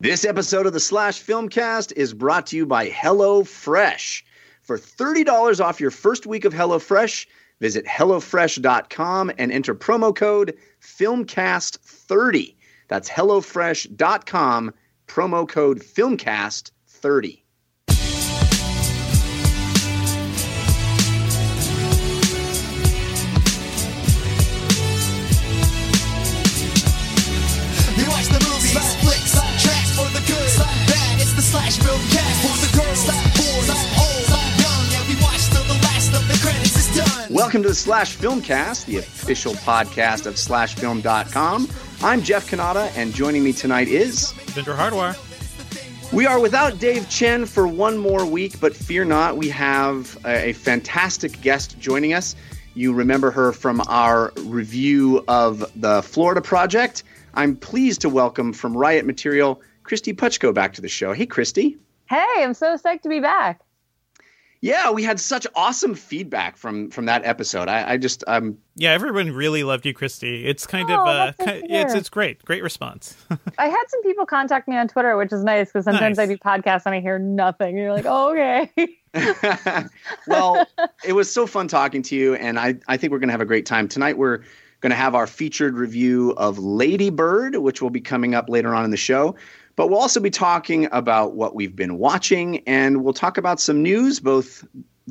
This episode of the Slash Filmcast is brought to you by HelloFresh. For $30 off your first week of HelloFresh, visit HelloFresh.com and enter promo code FilmCast30. That's HelloFresh.com, promo code FilmCast30. Welcome to the Slash Filmcast, the official podcast of SlashFilm.com. I'm Jeff Cannata, and joining me tonight is. Devindra Hardawar. We are without Dave Chen for one more week, but fear not, we have a, a fantastic guest joining us. You remember her from our review of the Florida Project. I'm pleased to welcome from Riot Material, Kristy Puchko back to the show. Hey, Kristy. Hey, I'm so psyched to be back. Yeah, we had such awesome feedback from from that episode. I, I just um Yeah, everyone really loved you, Kristy. It's kind Oh, of uh, that's nice ki- to it's it's great, great response. I had some people contact me on Twitter, which is nice because sometimes Nice. I do podcasts and I hear nothing. And you're like, oh, okay. well, it was so fun talking to you, and I, I think we're going to have a great time. Tonight, we're going to have our featured review of Lady Bird, which will be coming up later on in the show. But we'll also be talking about what we've been watching, and we'll talk about some news, both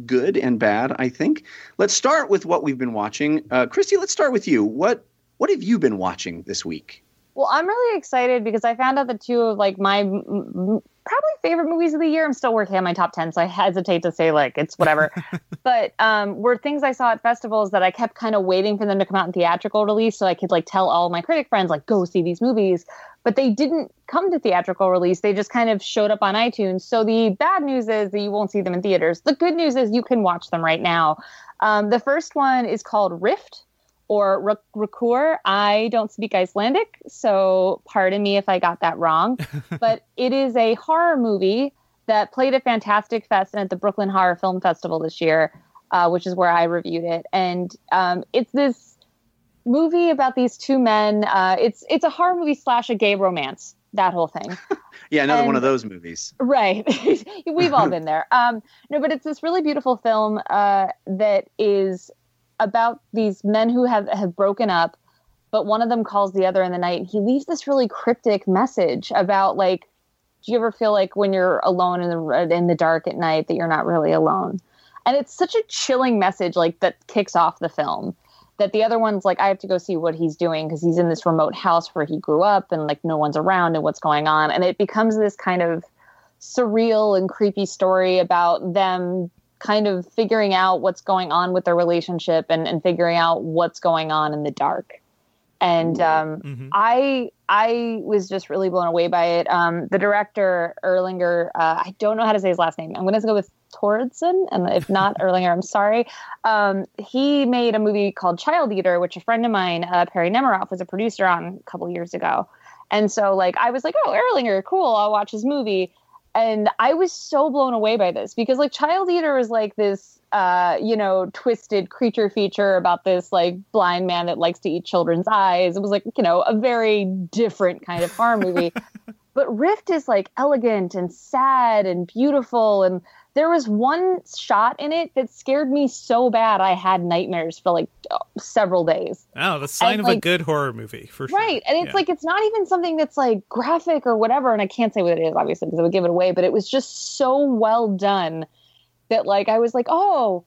good and bad, I think. Let's start with what we've been watching. Uh, Kristy, let's start with you. What what have you been watching this week? well, I'm really excited because I found out that two of like my m- m- probably favorite movies of the year. I'm still working on my top 10, so I hesitate to say like it's whatever. but um, were things I saw at festivals that I kept kind of waiting for them to come out in theatrical release so I could like tell all my critic friends like go see these movies. But they didn't come to theatrical release. They just kind of showed up on iTunes. So the bad news is that you won't see them in theaters. The good news is you can watch them right now. Um, the first one is called Rift or Rukur. I don't speak Icelandic, so pardon me if I got that wrong. but it is a horror movie that played at Fantastic Fest and at the Brooklyn Horror Film Festival this year, uh, which is where I reviewed it. And um, it's this movie about these two men. Uh, it's it's a horror movie slash a gay romance. That whole thing. Yeah, another one of those movies. Right. We've all been there. Um, no, but it's this really beautiful film uh, that is about these men who have, have broken up, but one of them calls the other in the night and he leaves this really cryptic message about like, do you ever feel like when you're alone in the in the dark at night that you're not really alone? And it's such a chilling message like that kicks off the film that the other one's like I have to go see what he's doing because he's in this remote house where he grew up and like no one's around and what's going on and it becomes this kind of surreal and creepy story about them kind of figuring out what's going on with their relationship and, and figuring out what's going on in the dark and um, Mhm. I I was just really blown away by it. Um, the director Erlingur, uh, I don't know how to say his last name. I'm going to go with Thoroddsen, and if not Erlingur, I'm sorry. Um, he made a movie called Child Eater, which a friend of mine, uh, Perri Nemiroff, was a producer on a couple years ago. And so, like, I was like, "Oh, Erlingur, cool! I'll watch his movie." And I was so blown away by this because, like, Child Eater was like this, uh, you know, twisted creature feature about this like blind man that likes to eat children's eyes. It was like, you know, a very different kind of horror movie. but Rift is like elegant and sad and beautiful. And there was one shot in it that scared me so bad I had nightmares for like several days. Oh, the sign And, of a good horror movie for sure. Right. And it's Yeah. like, it's not even something that's like graphic or whatever. And I can't say what it is, obviously, because I would give it away, but it was just so well done that, like, I was like, oh,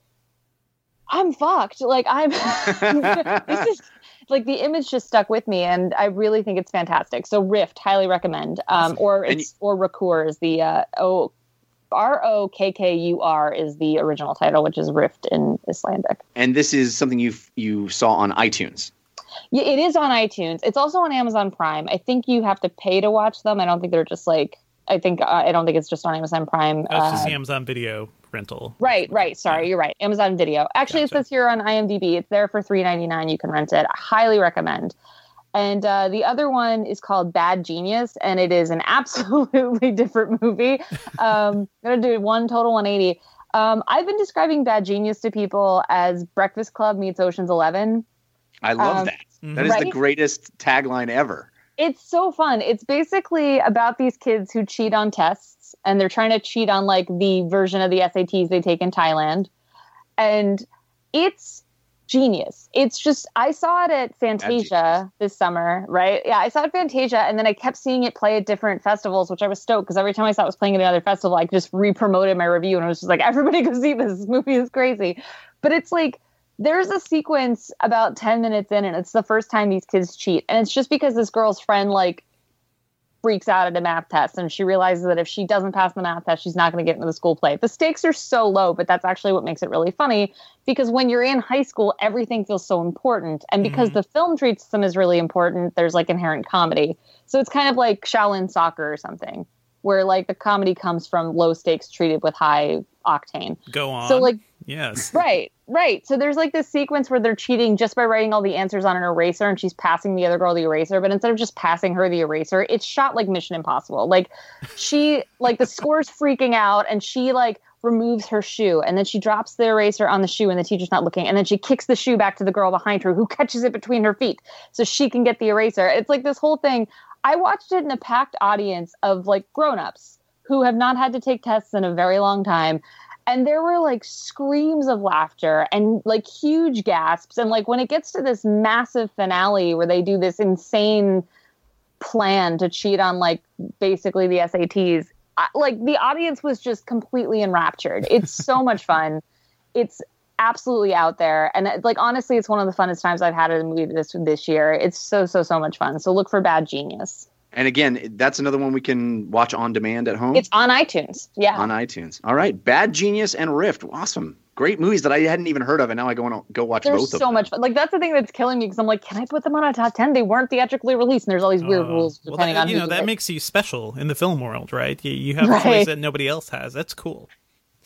I'm fucked. Like, I'm, this is like the image just stuck with me. And I really think it's fantastic. So, Rift, highly recommend. Um, Awesome. or And it's, or Rakur is the, uh, oh, R O K K U R is the original title, which is Rift in Icelandic. and this is something you you saw on iTunes. Yeah, it is on iTunes. It's also on Amazon Prime. I think you have to pay to watch them. I don't think they're just like. I think uh, I don't think it's just on Amazon Prime. That's just Uh, the Amazon Video rental. right, right. Sorry, you're right. Amazon Video. Actually, Gotcha. it says here on IMDb. It's there for three ninety nine. You can rent it. I highly recommend. And uh, the other one is called Bad Genius, and it is an absolutely different movie. Um, I'm gonna do one total 180. Um, I've been describing Bad Genius to people as Breakfast Club meets Ocean's Eleven. I love Um, that. Mhm. That is the greatest tagline ever. It's so fun. It's basically about these kids who cheat on tests and they're trying to cheat on like the version of the SATs they take in Thailand. And it's genius. It's just I saw it at Fantasia this summer, right? Yeah, I saw it at Fantasia and then I kept seeing it play at different festivals, which I was stoked because every time I saw it was playing at another festival, I just re-promoted my review and I was just like, everybody go see this. This movie is crazy. But it's like there's a sequence about 10 minutes in and it's the first time these kids cheat and it's just because this girl's friend like freaks out at a math test and she realizes that if she doesn't pass the math test she's not going to get into the school play the stakes are so low but that's actually what makes it really funny because when you're in high school everything feels so important and because Mhm. the film treats them as really important there's like inherent comedy so it's kind of like shaolin soccer or something where like the comedy comes from low stakes treated with high octane Go on. so like yes. Right, right. So there's like this sequence where they're cheating just by writing all the answers on an eraser and she's passing the other girl the eraser, but instead of just passing her the eraser, it's shot like Mission Impossible. Like she like the score's freaking out and she like removes her shoe and then she drops the eraser on the shoe and the teacher's not looking and then she kicks the shoe back to the girl behind her who catches it between her feet so she can get the eraser. It's like this whole thing. I watched it in a packed audience of like grown-ups who have not had to take tests in a very long time and there were like screams of laughter and like huge gasps. And like when it gets to this massive finale where they do this insane plan to cheat on like basically the SATs I, like the audience was just completely enraptured. It's so much fun. It's absolutely out there. And uh, like honestly it's one of the funnest times I've had at a movie this this year. It's so so so much fun. So look for Bad Genius And again, that's another one we can watch on demand at home it's on iTunes yeah on iTunes. All right, Bad Genius and Rift, awesome, great movies that I hadn't even heard of, and now I go and go watch They're both so of them. much fun. Like that's the thing that's killing me because I'm like, can I put them on a top ten? They weren't theatrically released, and there's all these weird Uh, rules well, depending that, on you know that like. makes you special in the film world, right? You, you have a Right. choice that nobody else has. That's cool.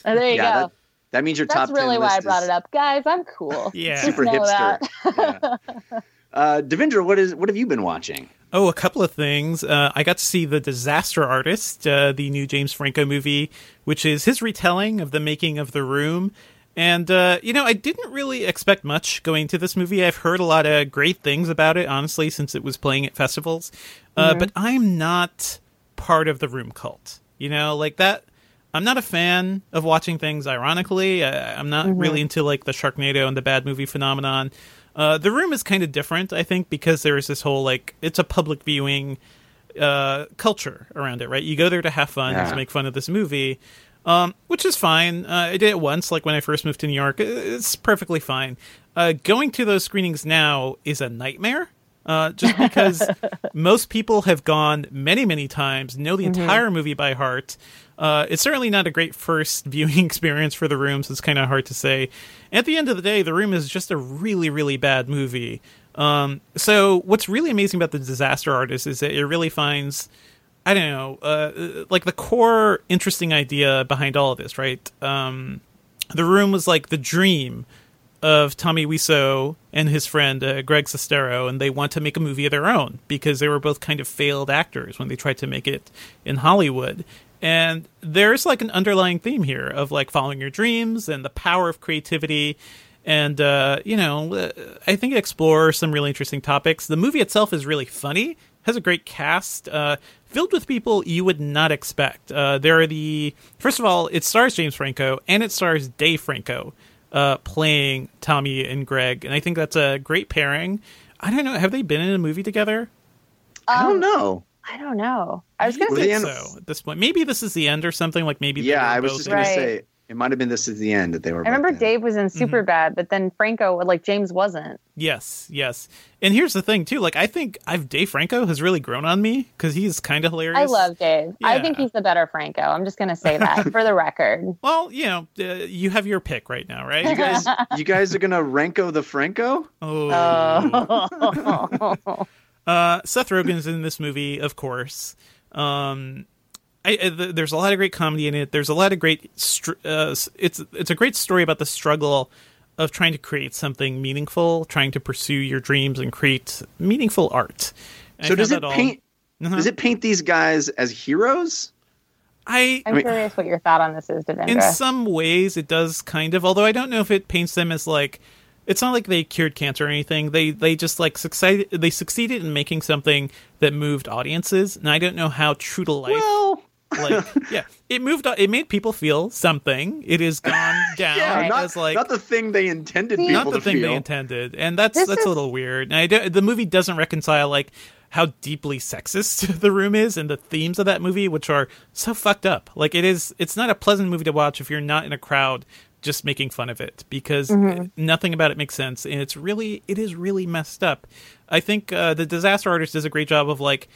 Oh, there you yeah, go. that, that means your that's top That's really 10 why I brought is it up, guys. I'm cool. Yeah. Super know hipster. Yeah. Uh, Devindra, what is what have you been watching? Oh, a couple of things. Uh, I got to see The Disaster Artist, uh, the new James Franco movie, which is his retelling of the making of The Room. And, uh, you know, I didn't really expect much going to this movie. I've heard a lot of great things about it, honestly, since it was playing at festivals. Uh, But I'm not part of the Room cult. You know, like that. I'm not a fan of watching things ironically. I, I'm not really into like the Sharknado and the bad movie phenomenon. Uh, the room is kind of different, I think, because there is this whole like it's a public viewing uh, culture around it, right? You go there to have fun, Yeah. to make fun of this movie, um, which is fine. Uh, I did it once, like when I first moved to New York. It's perfectly fine. Uh, going to those screenings now is a nightmare. Uh, just because most people have gone many, many times, know the entire movie by heart. Uh, it's certainly not a great first viewing experience for The Room, so it's kind of hard to say. At the end of the day, The Room is just a really, really bad movie. Um, so what's really amazing about The Disaster Artist is that it really finds, I don't know, uh, like the core interesting idea behind all of this, right? Um, the Room was like the dream of Tommy Wiseau and his friend uh, Greg Sestero, and they want to make a movie of their own because they were both kind of failed actors when they tried to make it in Hollywood. And there's like an underlying theme here of like following your dreams and the power of creativity. And, uh, you know, uh, I think it explores some really interesting topics. The movie itself is really funny, has a great cast, uh, filled with people you would not expect. Uh, there are the, first of all, it stars James Franco and it stars Dave Franco uh, playing Tommy and Greg, and I think that's a great pairing. I don't know. Have they been in a movie together? I don't Um, know. I don't know. I was gonna say they so at this point. Maybe this is the end or something. Like maybe Yeah, I was just in- gonna say it might have been this is the end that they were. I remember. Dave was in Super Mm-hmm. Bad, but then Franco, like James, wasn't. Yes, yes. And here's the thing too. Like I think I've Dave Franco has really grown on me because he's kind of hilarious. I love Dave. I think he's the better Franco. I'm just gonna say that for the record. Well, you know, uh, you have your pick right now, right? You guys, you guys are gonna Renko the Franco. oh. Oh. Uh, Seth Rogen's in this movie, of course. Um, I, I, there's a lot of great comedy in it. There's a lot of great. Str- uh, it's it's a great story about the struggle of trying to create something meaningful, trying to pursue your dreams and create meaningful art. And So does it all- paint? Uh-huh. Does it paint these guys as heroes? I I'm mean- curious what your thought on this is, in some ways it does kind of although i don't know if it paints them as like it's not like they cured cancer or anything. They they just like succeeded. They succeeded in making something that moved audiences, and I don't know how true to life. Well, like yeah, it moved. It made people feel something. It has gone down yeah, not, as like not the thing they intended See- people not the to thing feel. they intended, and that's This that's is- a little weird. And I do, the movie doesn't reconcile like how deeply sexist the room is and the themes of that movie, which are so fucked up. Like it is, it's not a pleasant movie to watch if you're not in a crowd just making fun of it because nothing about it makes sense. And it's really it is really messed up. I think uh, the disaster artist does a great job of like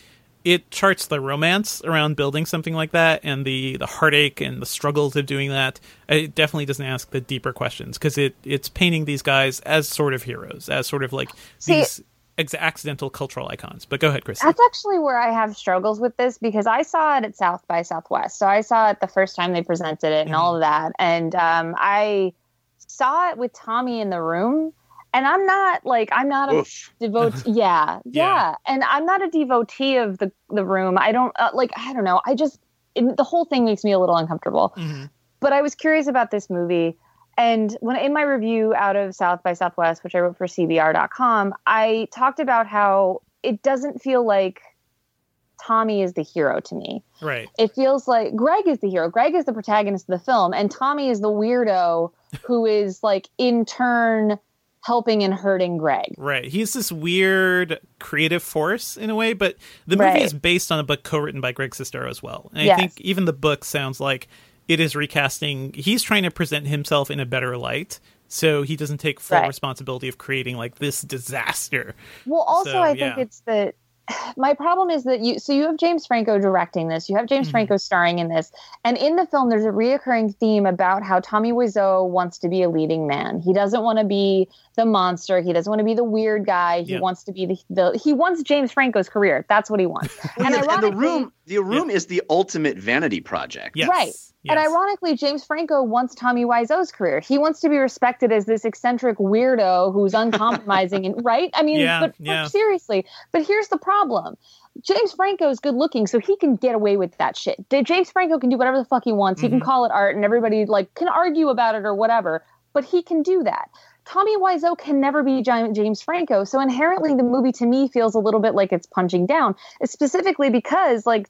it charts the romance around building something like that and the the heartache and the struggles of doing that. It definitely doesn't ask the deeper questions because it it's painting these guys as sort of heroes as sort of like See- these ex- accidental cultural icons but go ahead chris That's actually where I have struggles with this because I saw it at South by Southwest. So I saw it the first time they presented it and all of that. And um, I saw it with Tommy in the room. And I'm not like, I'm not a Oof. devotee. Yeah, yeah, Yeah. And I'm not a devotee of the, the room. I don't uh, like, I don't know. I just, it, the whole thing makes me a little uncomfortable. Mhm. But I was curious about this movie. And when in my review out of South by Southwest, which I wrote for CBR.com, I talked about how it doesn't feel like Tommy is the hero to me. right It feels like Greg is the hero. Greg is the protagonist of the film, and Tommy is the weirdo who is like in turn helping and hurting Greg. Right. He's this weird creative force in a way, but the movie Right. is based on a book co-written by Greg Sestero as well. And I think even the book sounds like it is recasting. He's trying to present himself in a better light, so he doesn't take full Right. responsibility of creating like this disaster. Well, also, So, I think it's that my problem is that you so you have James Franco directing this, you have James Mhm. Franco starring in this, and in the film, there's a reoccurring theme about how Tommy Wiseau wants to be a leading man. He doesn't want to be the monster. He doesn't want to be the weird guy. He Yeah. wants to be the, the he wants James Franco's career. That's what he wants. And yeah, and the room, the room is the ultimate vanity project. Yes. Right. And ironically, James Franco wants Tommy Wiseau's career. He wants to be respected as this eccentric weirdo who's uncompromising and right. I mean, Yeah, but, but yeah. seriously. But here's the problem: James Franco is good looking, so he can get away with that shit. James Franco can do whatever the fuck he wants. He can Mhm. call it art, and everybody like can argue about it or whatever. But he can do that. Tommy Wiseau can never be James Franco, so inherently the movie to me feels a little bit like it's punching down, specifically because like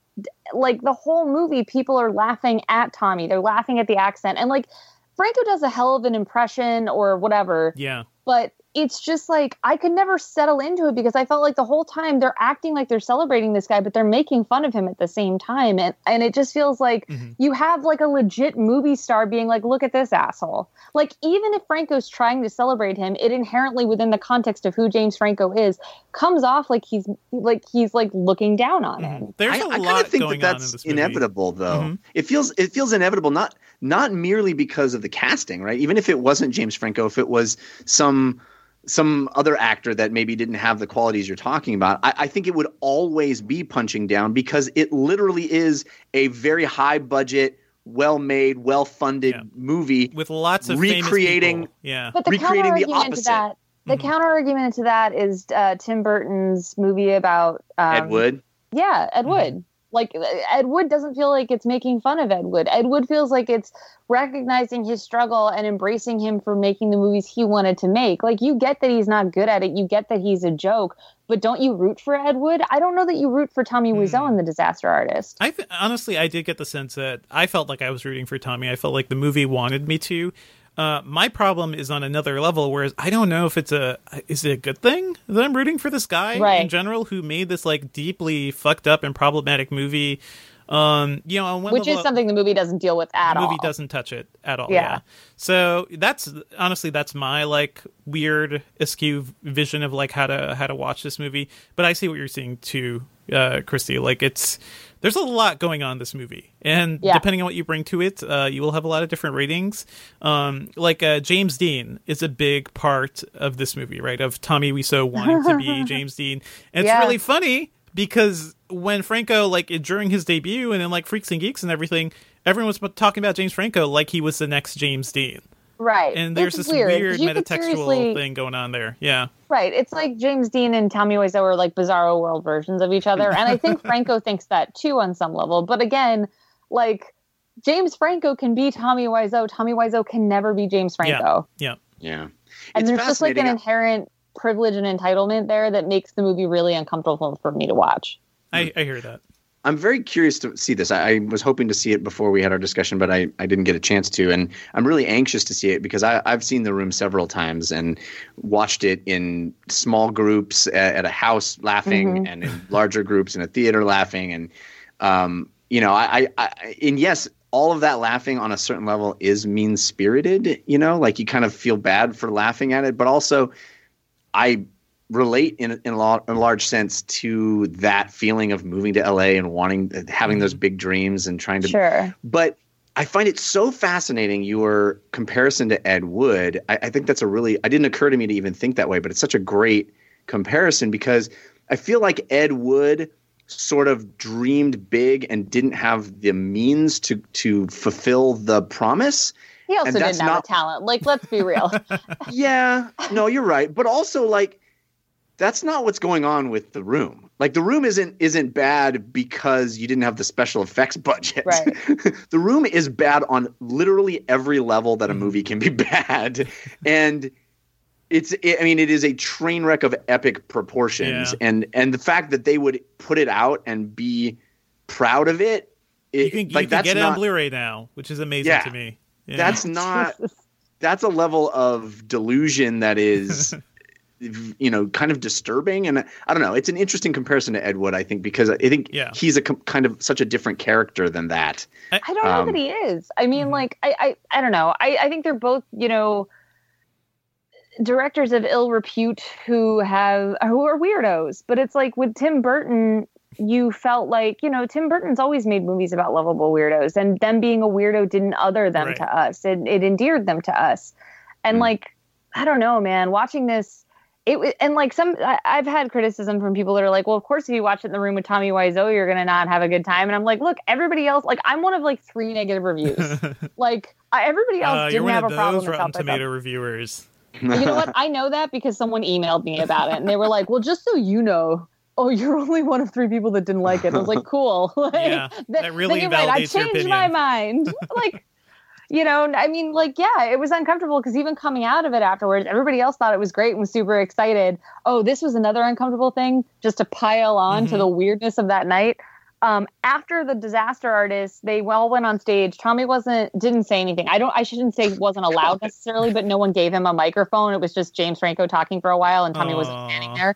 like the whole movie people are laughing at Tommy. They're laughing at the accent and like Franco does a hell of an impression or whatever, Yeah. but it's just like I could never settle into it because I felt like the whole time they're acting like they're celebrating this guy, but they're making fun of him at the same time. And and it just feels like Mhm. you have like a legit movie star being like, look at this asshole. Like even if Franco's trying to celebrate him, it inherently within the context of who James Franco is, comes off like he's like he's like looking down on him. Mhm. There's I a I kind lot of think going that on in that's this movie. inevitable, though. Mhm. It feels it feels inevitable, not not merely because of the casting, right? Even if it wasn't James Franco, if it was some some other actor that maybe didn't have the qualities you're talking about, I, I think it would always be punching down because it literally is a very high budget, well made, well funded Yeah. movie. with lots of recreating- Yeah. But the recreating the counter argument to opposite. that the Mhm. counter argument to that is uh, Tim Burton's movie about um, Ed Wood. Yeah, Ed. Wood. Like Ed Wood doesn't feel like it's making fun of Ed Wood. Ed Wood feels like it's recognizing his struggle and embracing him for making the movies he wanted to make. Like you get that he's not good at it, you get that he's a joke, but don't you root for Ed Wood? I don't know that you root for Tommy Wiseau Hmm. in The Disaster Artist. I th- honestly, I did get the sense that I felt like I was rooting for Tommy. I felt like the movie wanted me to. Uh, my problem is on another level, whereas I don't know if it's a is it a good thing that I'm rooting for this guy in general who made this like deeply fucked up and problematic movie. Um, you know, Which level, is something the movie doesn't deal with at all. the movie doesn't touch it at all. Yeah. Yeah. So that's honestly that's my like weird askew vision of like how to how to watch this movie. But I see what you're seeing too, uh, Kristy. Like it's there's a lot going on in this movie, and Yeah. depending on what you bring to it, uh, you will have a lot of different ratings. Um, like uh, James Dean is a big part of this movie, right? Of Tommy Wiseau wanting to be James Dean, and it's Yeah. really funny because when Franco like during his debut and in like Freaks and Geeks and everything, everyone was talking about James Franco like he was the next James Dean, right. and there's It's this weird, 'cause weird you could metatextual seriously- thing going on there. Yeah, Right. It's like James Dean and Tommy Wiseau are like bizarro world versions of each other. And I think Franco thinks that too on some level. But again, like James Franco can be Tommy Wiseau. Tommy Wiseau can never be James Franco. yeah. Yeah. and It's there's just like an inherent privilege and entitlement there that makes the movie really uncomfortable for me to watch. I, I hear that. I'm very curious to see this. I, I was hoping to see it before we had our discussion, but I, I didn't get a chance to. And I'm really anxious to see it because I, I've seen The Room several times and watched it in small groups at, at a house laughing and in larger groups in a theater laughing. And, um, you know, I, I, I, and yes, all of that laughing on a certain level is mean spirited, you know, like you kind of feel bad for laughing at it, but also I relate in in a, lot, in a large sense to that feeling of moving to LA and wanting having those mm-hmm. big dreams and trying to Sure. but I find it so fascinating your comparison to Ed Wood. I, I think that's a really I didn't occur to me to even think that way, but it's such a great comparison because I feel like Ed Wood sort of dreamed big and didn't have the means to to fulfill the promise. He also didn't have not- the talent. Like, let's be real. yeah, no, you're right. But also like that's not what's going on with the room. Like the room isn't isn't bad because you didn't have the special effects budget. Right. the room is bad on literally every level that a Mm-hmm. movie can be bad. and it's I mean it is a train wreck of epic proportions Yeah. and and the fact that they would put it out and be proud of it, it You can, you like can that's get it not on Blu-ray now, which is amazing Yeah. to me. Yeah. that's not that's a level of delusion that is you know kind of disturbing and i don't know it's an interesting comparison to ed wood i think because i think Yeah. he's a com- kind of such a different character than that I don't know Um, that he is. I mean, Mhm. like, I, I, I don't know. I, I think they're both, you know, directors of ill repute who have who are weirdos. But it's like with Tim Burton, you felt like, you know, Tim Burton's always made movies about lovable weirdos, and them being a weirdo didn't other them Right. to us. It, it endeared them to us. And Mm. like, I don't know, man. Watching this. It, wa- and like some I, I've had criticism from people that are like, well, of course, if you watch it in the room with Tommy Wiseau, you're gonna not have a good time. And I'm like, look, everybody else, like, I'm one of like three negative reviews. like, I, everybody else uh, didn't have a problem with Rotten by Tomato Southwest. reviewers. You know what? I know that because someone emailed me about it, and they were like, well, just so you know. Oh, you're only one of three people that didn't like it. I was like, cool. like, Yeah, th- that really you're right. I validates your changed my mind. like, you know, I mean, like, yeah, it was uncomfortable because even coming out of it afterwards, everybody else thought it was great and was super excited. Oh, this was another uncomfortable thing just to pile on to Mhm. the weirdness of that night. Um, after the disaster artist, they all went on stage. Tommy wasn't didn't say anything. I don't. I shouldn't say wasn't allowed necessarily, but no one gave him a microphone. It was just James Franco talking for a while, and Tommy wasn't standing there.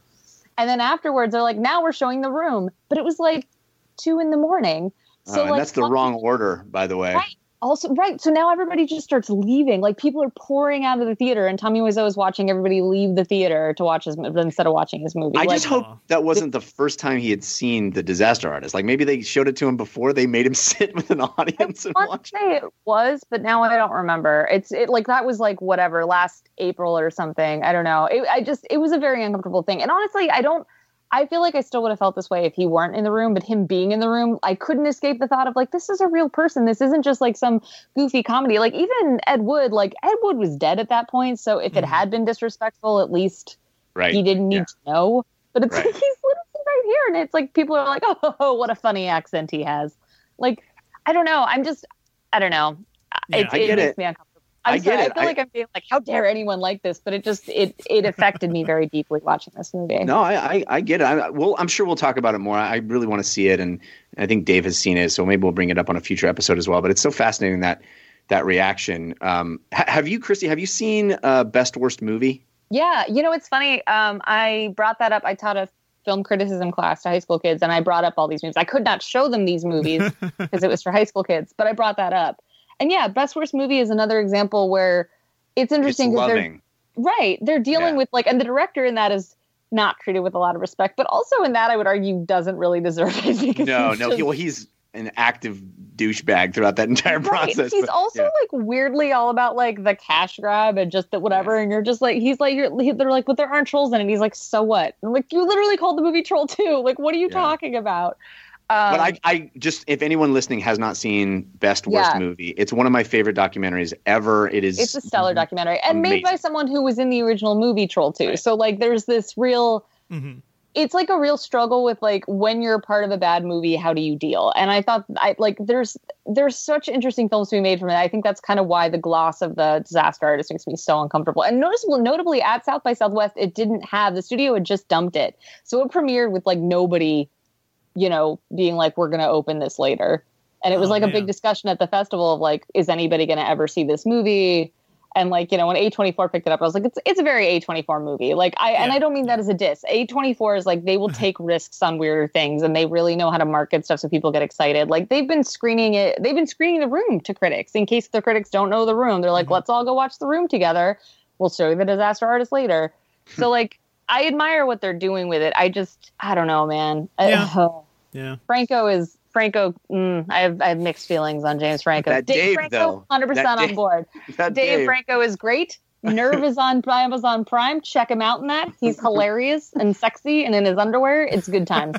And then afterwards, they're like, "Now we're showing the room," but it was like two in the morning. So Oh, and like, that's the Tommy- wrong order by the way Right. Also, right. So now everybody just starts leaving. Like people are pouring out of the theater, and Tommy Wiseau is watching everybody leave the theater to watch his instead of watching his movie. i like, just hope Aw. that wasn't the first time he had seen the disaster artist like maybe they showed it to him before they made him sit with an audience I want watch to say it was, but now I don't remember. It's it like that was like whatever last April or something. I don't know. It, I just it was a very uncomfortable thing, and honestly, I don't. I feel like I still would have felt this way if he weren't in the room, but him being in the room, I couldn't escape the thought of like this is a real person. This isn't just like some goofy comedy. Like even Ed Wood, like Ed Wood was dead at that point, so if it Mhm. had been disrespectful, at least right he didn't need Yeah. to know. But it's Right. like he's literally right here, and it's like people are like, "Oh, what a funny accent he has." Like, I don't know. I'm just, I don't know. Yeah. it, I get makes it. me uncomfortable. I'm I get sorry. it. I feel I- like I'm being like, "How dare anyone like this?" But it just it it affected me very deeply watching this movie. No, I, I, I get it. I, well, I'm sure we'll talk about it more. I really want to see it, and I think Dave has seen it, so maybe we'll bring it up on a future episode as well. But it's so fascinating that that reaction. Um, ha- have you, Kristy? Have you seen uh, Best Worst Movie? Yeah, you know it's funny. Um, I brought that up. I taught a film criticism class to high school kids, and I brought up all these movies. I could not show them these movies because it was for high school kids, but I brought that up. And yeah, best worst movie is another example where it's interesting because they're right. They're dealing Yeah. with like, and the director in that is not treated with a lot of respect, but also in that I would argue doesn't really deserve it because No, no. just- He, well, he's an active douchebag throughout that entire Right. process. He's but- also yeah. like weirdly all about like the cash grab and just that whatever. And you're just like, he's like, you're, he- they're like, but there aren't trolls in it. And he's like, so what? And I'm like, you literally called the movie Troll 2. Like, what are you Yeah. talking about? Um, but I, I just if anyone listening has not seen Best Worst Yeah. Movie, it's one of my favorite documentaries ever. It is. it's a stellar documentary and made by someone who was in the original movie Troll 2. Right. So like, there's this real hmm it's like a real struggle with like when you're part of a bad movie how do you deal and i thought i like there's there's such interesting films to be made from it i think that's kind of why the gloss of the disaster artist makes me so uncomfortable and noticeable notably at south by southwest it didn't have the studio had just dumped it so it premiered with like nobody you know being like we're going to open this later. And it was Oh, like a man. big discussion at the festival of like is anybody going to ever see this movie? And like you know when A24 picked it up I was like it's it's a very A24 movie. Like I and I don't mean that as a diss. A24 is like they will take risks on weirder things and they really know how to market stuff so people get excited. Like they've been screening it they've been screening the room to critics. In case the critics don't know the room they're like Mhm. let's all go watch the room together. We'll show you the disaster artist later. So like I admire what they're doing with it I just I don't know man Yeah. Yeah. Franco is Franco. Mm, I have I have mixed feelings on James Franco. That Dave, Franco, though. hundred percent on Dave- board. Dave, Dave. Franco is great. Nerve is on Amazon Prime. Check him out in that. He's hilarious and sexy and in his underwear. It's good times.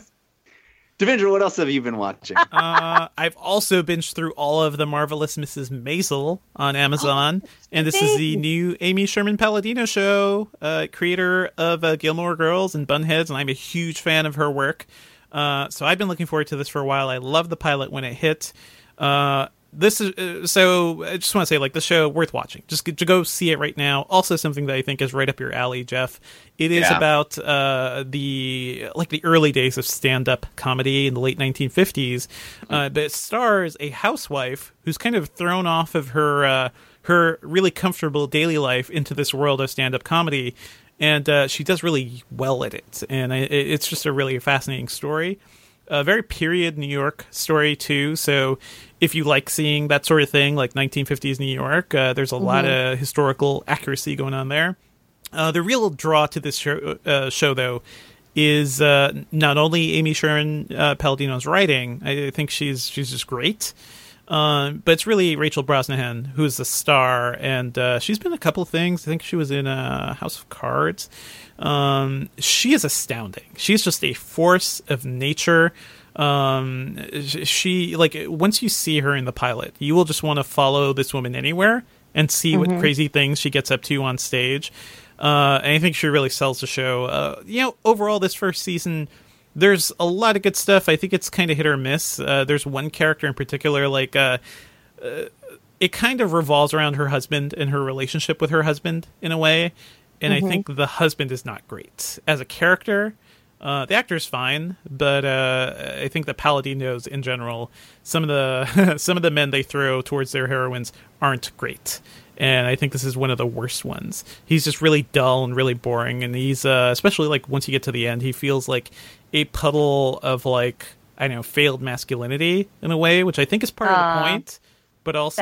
Devindra, what else have you been watching? uh, I've also binged through all of the marvelous Mrs. Maisel on Amazon, and this is the new Amy Sherman Palladino show, uh, creator of uh, Gilmore Girls and Bunheads, and I'm a huge fan of her work. Uh, so I've been looking forward to this for a while. I love the pilot when it hit. This is uh, so. I just want to say, like, the show worth watching. Just to go see it right now. Also, something that I think is right up your alley, Jeff. It is Yeah. about uh, the like the early days of stand-up comedy in the late 1950s, uh, but it stars a housewife who's kind of thrown off of her uh, her really comfortable daily life into this world of stand-up comedy, and uh, she does really well at it. And I, it's just a really fascinating story a very period New York story too. So if you like seeing that sort of thing, like 1950s New York, uh, there's a lot of historical accuracy going on there. Uh, the real draw to this show, uh, show though, is uh, not only Amy Sherman uh, Palladino's writing. I, I think she's she's just great. Um, but it's really Rachel Brosnahan who's the star, and uh, she's been a couple of things. I think she was in uh, House of Cards. Um, she is astounding. She's just a force of nature. Um, she like once you see her in the pilot, you will just want to follow this woman anywhere and see what crazy things she gets up to on stage. Uh, and I think she really sells the show. Uh, you know, overall, this first season, there's a lot of good stuff. I think it's kind of hit or miss. Uh, there's one character in particular, like uh, uh, it kind of revolves around her husband and her relationship with her husband in a way. And I think the husband is not great as a character. Uh, the actor's fine, but uh, I think the Palladinos in general, some of the some of the men they throw towards their heroines aren't great, and I think this is one of the worst ones. He's just really dull and really boring, and he's uh, especially like once you get to the end, he feels like a puddle of like I don't know failed masculinity in a way, which I think is part of the point, but also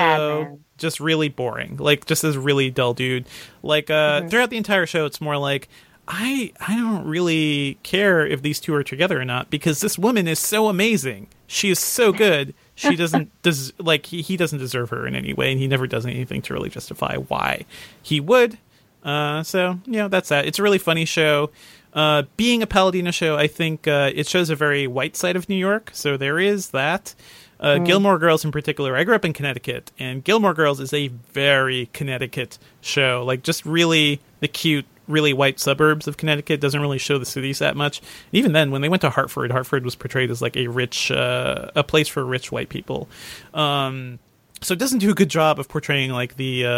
just really boring. Like just this really dull dude. Like uh throughout the entire show it's more like I I don't really care if these two are together or not because this woman is so amazing. She is so good. She doesn't does like he, he doesn't deserve her in any way and he never does anything to really justify why he would. Uh so, you know, that's that. It's a really funny show. Uh being a Palladino show, I think uh it shows a very white side of New York, so there is that. Uh, Gilmore Girls in particular. I grew up in Connecticut, and Gilmore Girls is a very Connecticut show. Like just really the cute, really white suburbs of Connecticut doesn't really show the cities that much. even then, when they went to Hartford, Hartford was portrayed as like a rich, uh, a place for rich white people. Um, so it doesn't do a good job of portraying like the uh,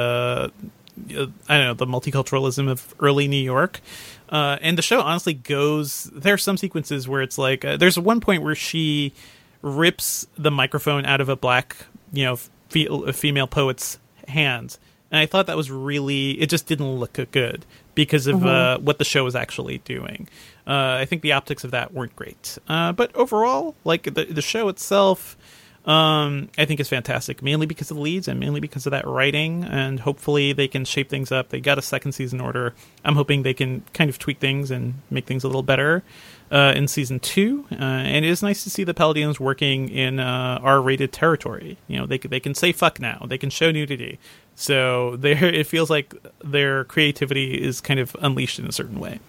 uh, I don't know the multiculturalism of early New York. Uh, and the show honestly goes. There are some sequences where it's like uh, there's one point where she rips the microphone out of a black, you know, fe- female poet's hands, and I thought that was really. It just didn't look good because of uh, what the show was actually doing. Uh, I think the optics of that weren't great, uh, but overall, like the the show itself. Um, I think is fantastic, mainly because of the leads and mainly because of that writing. And hopefully, they can shape things up. They got a second season order. I'm hoping they can kind of tweak things and make things a little better uh, in season two. Uh, and it is nice to see the Paladins working in uh, R-rated territory. You know, they they can say fuck now. They can show nudity. So there, it feels like their creativity is kind of unleashed in a certain way.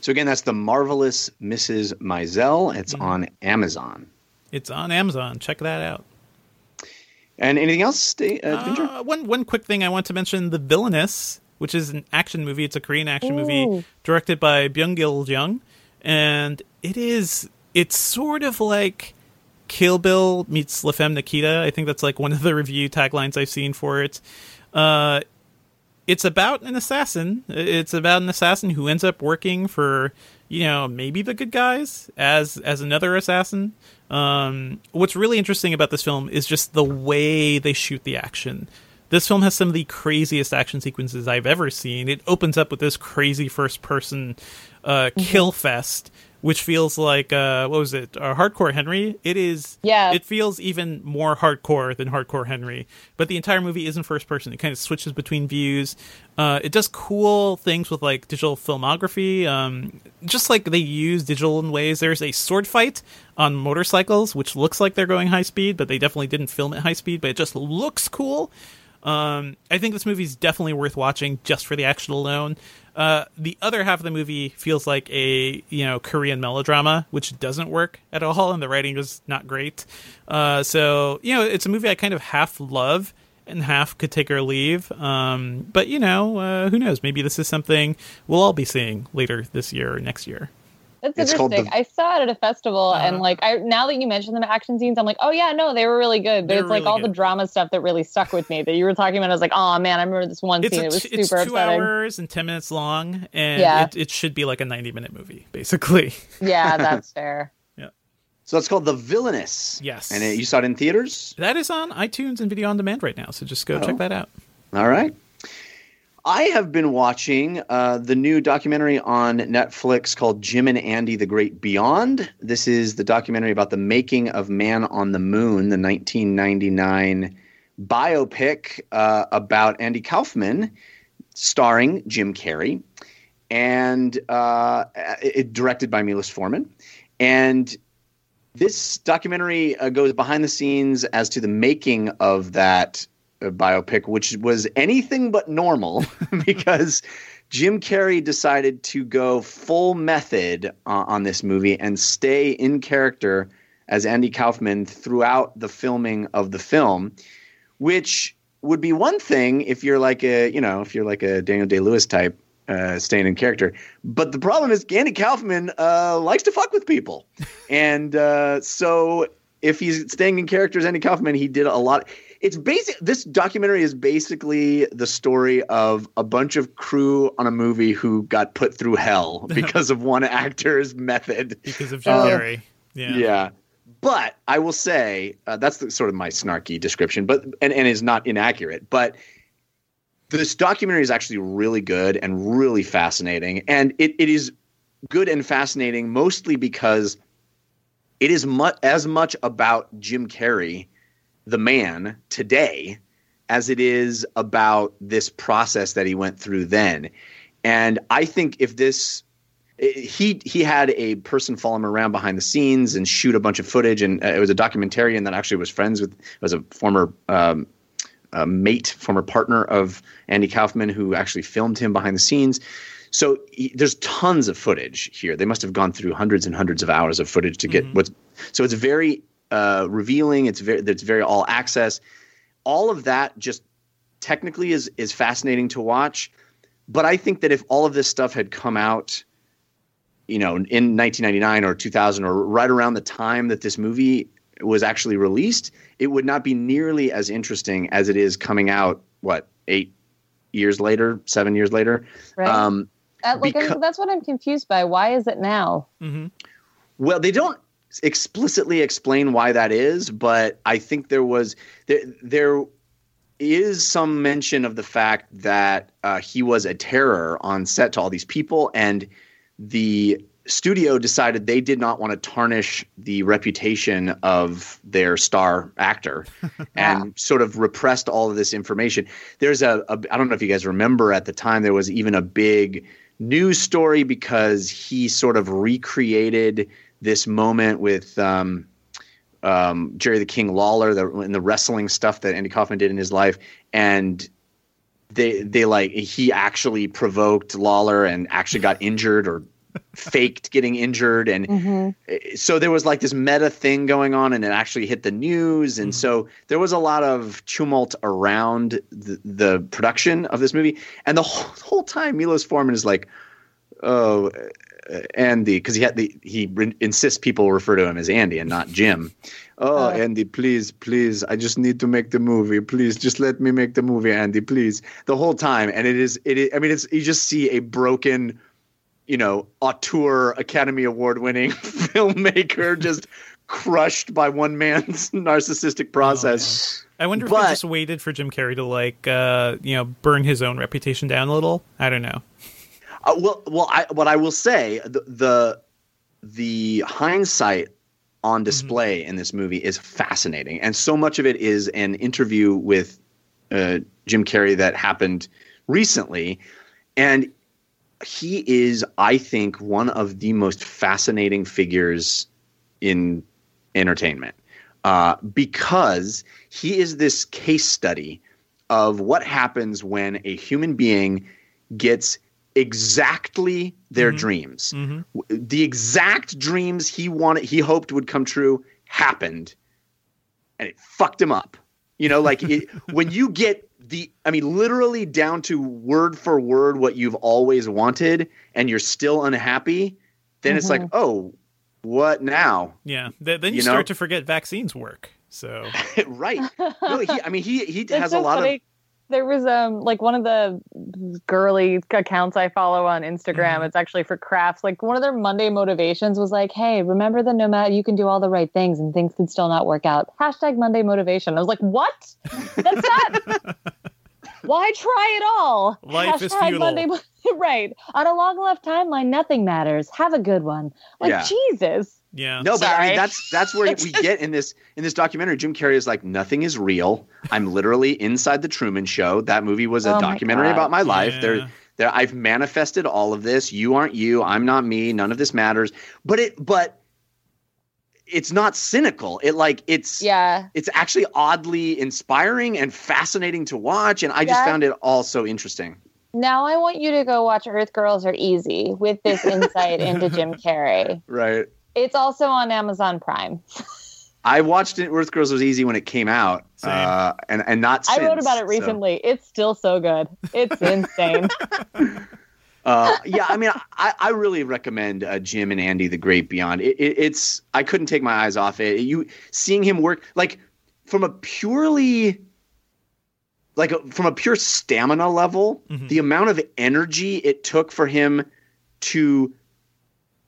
So again, that's the marvelous Mrs. Maisel. It's on Amazon. It's on Amazon. Check that out. And anything else, Da- uh, Uh, one one quick thing I want to mention: The Villainess, which is an action movie. It's a Korean action Ooh. movie directed by Byung Gil Jung, and it is it's sort of like Kill Bill meets La Femme Nikita. I think that's like one of the review taglines I've seen for it. Uh, it's about an assassin. It's about an assassin who ends up working for you know maybe the good guys as as another assassin. Um, what's really interesting about this film is just the way they shoot the action. This film has some of the craziest action sequences I've ever seen. It opens up with this crazy first person uh, kill fest which feels like uh, what was it? Uh, Hardcore Henry. It is. Yeah. It feels even more hardcore than Hardcore Henry. But the entire movie isn't first person. It kind of switches between views. Uh, it does cool things with like digital filmography. Um, just like they use digital in ways. There's a sword fight on motorcycles, which looks like they're going high speed, but they definitely didn't film at high speed. But it just looks cool. Um, I think this movie is definitely worth watching just for the action alone. Uh, the other half of the movie feels like a you know Korean melodrama, which doesn't work at all, and the writing is not great. Uh, so you know, it's a movie I kind of half love and half could take or leave. Um, but you know, uh, who knows? Maybe this is something we'll all be seeing later this year or next year. That's It's interesting. the- I saw it at a festival, and Uh-huh. like I now that you mentioned the action scenes, I'm like, oh yeah, no, they were really good. But it's like really all the drama stuff that really stuck with me that you were talking about. I was like, oh man, I remember this one It's, scene. a it was super it's two upsetting. hours and ten minutes long, and Yeah. it, it should be like a ninety minute movie, basically. Yeah, that's fair. So it's called The Villainess. Yes. And it, you saw it in theaters? That is on iTunes and video on demand right now, so just go Oh. check that out. All right. I have been watching uh, the new documentary on Netflix called Jim and Andy the Great Beyond. This is the documentary about the making of Man on the Moon, the 1999 biopic uh, about Andy Kaufman, starring Jim Carrey, and uh, it, directed by Milos Forman. And this documentary uh, goes behind the scenes as to the making of that uh, biopic, which was anything but normal because Jim Carrey decided to go full method uh, on this movie and stay in character as Andy Kaufman throughout the filming of the film, which would be one thing if you're like a you know if you're like a Daniel Day Lewis type uh, staying in character. But the problem is Andy Kaufman uh, likes to fuck with people, and uh, so if he's staying in character as Andy Kaufman, he did a lot. It's basic. This documentary is basically the story of a bunch of crew on a movie who got put through hell because of one actor's method. Because of Jim Uh, Carrey. Yeah. Yeah. But I will say uh, that's the, sort of my snarky description, but and, and is not inaccurate. But this documentary is actually really good and really fascinating, and it, it is good and fascinating mostly because it is mu- as much about Jim Carrey, the man today, as it is about this process that he went through then. And I think if this he he had a person follow him around behind the scenes and shoot a bunch of footage, and uh, it was a documentarian that actually was friends with was a former um, uh, mate, former partner of Andy Kaufman, who actually filmed him behind the scenes. So he, there's tons of footage here. They must have gone through hundreds and hundreds of hours of footage to get what's. So it's very uh, revealing. It's very it's very all access. All of that just technically is is fascinating to watch. But I think that if all of this stuff had come out you know, in 1999 or 2000 or right around the time that this movie was actually released, it would not be nearly as interesting as it is coming out, what, eight years later, seven years later. Right. Um, Uh, like becau- that's what I'm confused by. Why is it now? hmm well, they don't explicitly explain why that is, but I think there was there, there is some mention of the fact that uh, he was a terror on set to all these people, and the studio decided they did not want to tarnish the reputation of their star actor and sort of repressed all of this information. There's a, a I don't know if you guys remember at the time there was even a big news story because he sort of recreated this moment with um, um, Jerry the King Lawler the, in the wrestling stuff that Andy Kaufman did in his life and they they like he actually provoked Lawler and actually got injured or faked getting injured and Mm-hmm. so there was like this meta thing going on and it actually hit the news and so there was a lot of tumult around the, the production of this movie and the whole, the whole time Milos Forman is like oh, uh, Andy, because he had the he re- insists people refer to him as Andy and not Jim. Oh, Uh. Andy, please, please, I just need to make the movie. Please, just let me make the movie, Andy, please. The whole time, and it is, it is. I mean, it's you just see a broken, you know, auteur, Academy Award winning filmmaker just crushed by one man's narcissistic process. I wonder if But- they just waited for Jim Carrey to like, uh, you know, burn his own reputation down a little. I don't know. Uh, well, well, I, what I will say, the, the the hindsight on display in this movie is fascinating, and so much of it is an interview with uh, Jim Carrey that happened recently, and he is, I think, one of the most fascinating figures in entertainment uh, because he is this case study of what happens when a human being gets exactly their dreams. W- The exact dreams he wanted, he hoped would come true, happened, and it fucked him up. You know, like it, when you get the, I mean, literally down to word for word what you've always wanted, and you're still unhappy, then it's like, mm-hmm. oh, what now? Yeah. Th- then you, You know? start to forget vaccines work. So right? No, he, I mean, he he has so a lot funny. of There was um like one of the girly accounts I follow on Instagram. Mm-hmm. It's actually for crafts. Like one of their Monday motivations was like, "Hey, remember the no matter you can do all the right things and things can still not work out." Hashtag Monday motivation. I was like, "What? That's not. Why try it all? Life is Hashtag futile. Monday right on a long left timeline. Nothing matters. Have a good one. Like Yeah. Jesus. Yeah. No, but I mean that's that's where we get in this in this documentary. Jim Carrey is like, nothing is real. I'm literally inside the Truman Show. That movie was a Oh documentary God. about my life. Yeah. There, there. I've manifested all of this. You aren't you. I'm not me. None of this matters. But it, but it's not cynical. It like it's Yeah. it's actually oddly inspiring and fascinating to watch. And I just found it all so interesting. Now I want you to go watch Earth Girls Are Easy with this insight into Jim Carrey. Right. It's also on Amazon Prime. I watched it. Earth Girls was easy when it came out, uh, and and not. I wrote about it so. recently. It's still so good. It's insane. Uh, yeah, I mean, I, I really recommend uh, Jim and Andy the Great Beyond. It, it, it's I couldn't take my eyes off it. You seeing him work like from a purely like a, from a pure stamina level, Mhm. the amount of energy it took for him to.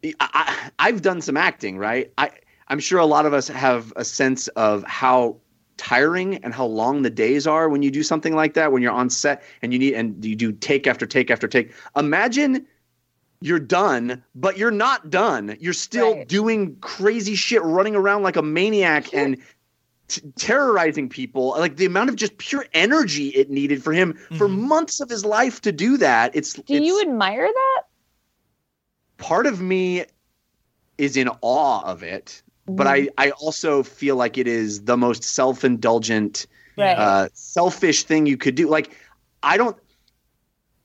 I, I, I've done some acting, right? I I'm sure a lot of us have a sense of how tiring and how long the days are when you do something like that when you're on set and you need and you do take after take after take imagine you're done but you're not done you're still Right. doing crazy shit running around like a maniac and t- terrorizing people like the amount of just pure energy it needed for him for Mhm. months of his life to do that it's Do it's, you admire that? Part of me is in awe of it but Mm-hmm. I, I also feel like it is the most self-indulgent Right. uh, selfish thing you could do. Like, I don't.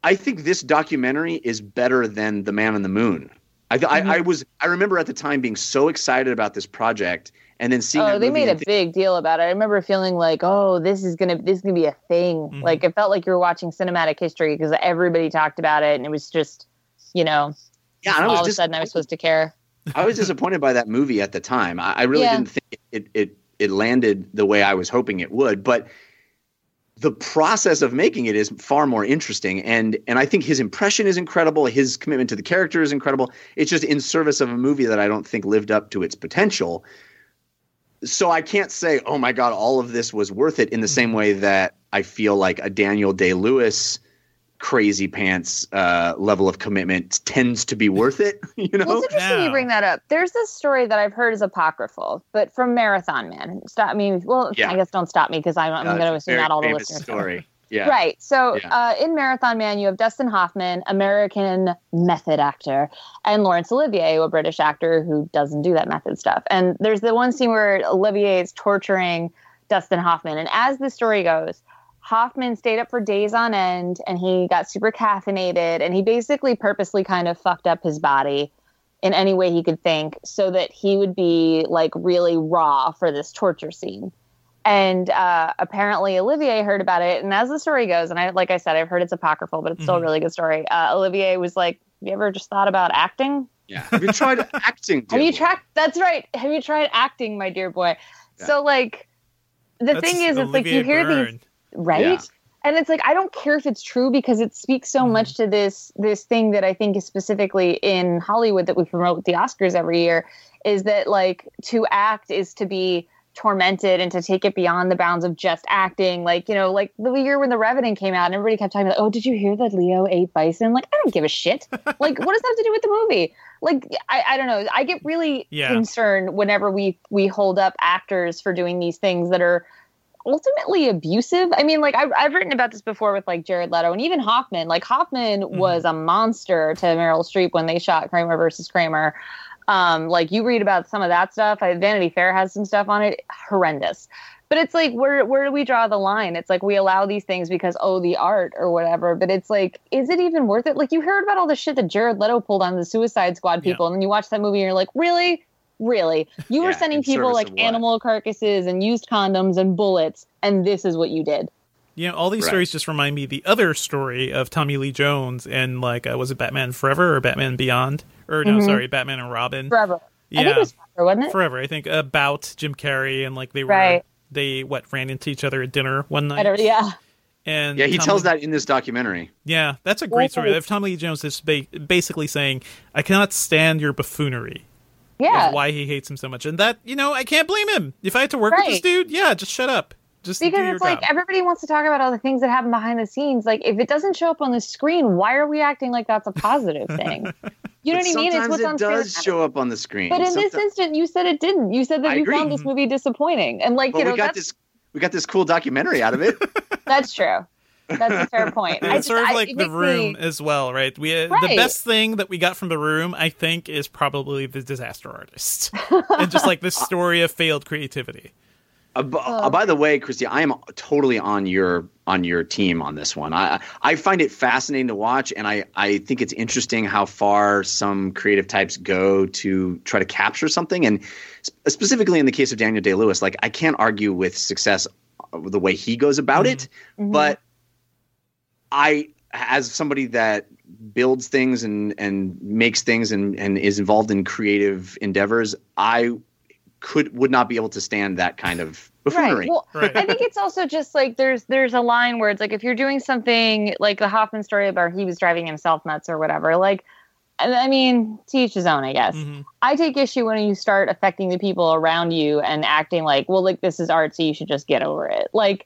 I think this documentary is better than The Man on the Moon. I, Mm-hmm. I, I was. I remember at the time being so excited about this project, and then seeing. Oh, they made a and thi- big deal about it. I remember feeling like, "Oh, this is gonna, this is gonna be a thing." Mm-hmm. Mhm. Like it felt like you were watching cinematic history because everybody talked about it, and it was just, you know, yeah, all was of a sudden I was supposed to care. I was disappointed by that movie at the time. I, I really Yeah. didn't think it, it it landed the way I was hoping it would, but the process of making it is far more interesting and and I think his impression is incredible his commitment to the character is incredible it's just in service of a movie that I don't think lived up to its potential so I can't say oh my god all of this was worth it in the same mm-hmm. way that I feel like a Daniel Day-Lewis crazy pants uh, level of commitment tends to be worth it you know Well, it's interesting Yeah. you bring that up. There's this story that I've heard is apocryphal, but from Marathon Man. Stop me. Well, Yeah. I guess don't stop me because I'm, I'm Uh, going to assume very not all the listeners. know. story yeah Right. So Yeah. uh, in Marathon Man, you have Dustin Hoffman, American method actor, and Laurence Olivier, a British actor who doesn't do that method stuff. And there's the one scene where Olivier is torturing Dustin Hoffman. And as the story goes, Hoffman stayed up for days on end and he got super caffeinated and he basically purposely kind of fucked up his body in any way he could think so that he would be like really raw for this torture scene. And uh, apparently Olivier heard about it. And as the story goes, and I like I said, I've heard it's apocryphal, but it's still a Mhm. really good story. Uh, Olivier was like, Have you ever just thought about acting? Yeah. Have you tried acting? Have you Dylan? tried? That's right. Have you tried acting, my dear boy? Yeah. So like, the That's thing is, it's like you hear these Byrne. Right? Yeah. and it's like i don't care if it's true because it speaks so Mhm. much to this this thing that i think is specifically in hollywood that we promote the oscars every year is that like to act is to be tormented and to take it beyond the bounds of just acting. Like you know like the year when the revenant came out and everybody kept talking about oh did you hear that leo ate bison? Like i don't give a shit. Like what does that have to do with the movie? Like i, I don't know. I get really Yeah. concerned whenever we we hold up actors for doing these things that are ultimately abusive. I mean, like I've, I've written about this before with like Jared Leto and even Hoffman. Like Hoffman Mm-hmm. was a monster to Meryl Streep when they shot Kramer versus Kramer. Um, like you read about some of that stuff. I, Vanity Fair has some stuff on it. Horrendous. But it's like where where do we draw the line? It's like we allow these things because oh the art or whatever. But it's like is it even worth it? Like you heard about all the shit that Jared Leto pulled on the Suicide Squad Yeah. people, and then you watch that movie and you're like really. Really? You were sending people like animal carcasses and used condoms and bullets, and this is what you did. You know, all these Right. stories just remind me the other story of Tommy Lee Jones and like uh, was it Batman Forever or Batman Beyond? Or no, Mhm. sorry, Batman and Robin. Forever. I think Yeah. it was forever, wasn't it? Forever. I think about Jim Carrey and like they were Right. they what ran into each other at dinner one night. don't, yeah. And Yeah, he Tommy- tells that in this documentary. Yeah, that's a great story. Right. If Tommy Lee Jones is ba- basically saying, "I cannot stand your buffoonery." Yeah. Is why he hates him so much, and that you know I can't blame him. If I had to work with this dude, yeah, just shut up. Just because it's like job. everybody wants to talk about all the things that happen behind the scenes. Like if it doesn't show up on the screen, why are we acting like that's a positive thing? You know But what I mean? It's Sometimes what's it on screen. does show up on the screen. But in this Someti- instant, you said it didn't. You said that I you agree. found this movie disappointing, and like but you know we got that's this we got this cool documentary out of it. that's true. That's a fair point. I it's just- sort of like it the room me- as well, right? We uh, the best thing that we got from the room, I think, is probably the disaster artist, and just like this story of failed creativity. Uh, b- Oh. uh, by the way, Kristy, I am totally on your on your team on this one. I I find it fascinating to watch, and I I think it's interesting how far some creative types go to try to capture something. And sp- specifically in the case of Daniel Day Lewis, like I can't argue with success uh, the way he goes about it, Mhm. but I as somebody that builds things and and makes things and and is involved in creative endeavors, I could would not be able to stand that kind of buffoonery. Right. Well, Right. I think it's also just like there's there's a line where it's like if you're doing something like the Hoffman story about he was driving himself nuts or whatever, like and I mean, to each his own, I guess. Mhm. I take issue when you start affecting the people around you and acting like, well, like this is art, so you should just get over it. Like, I-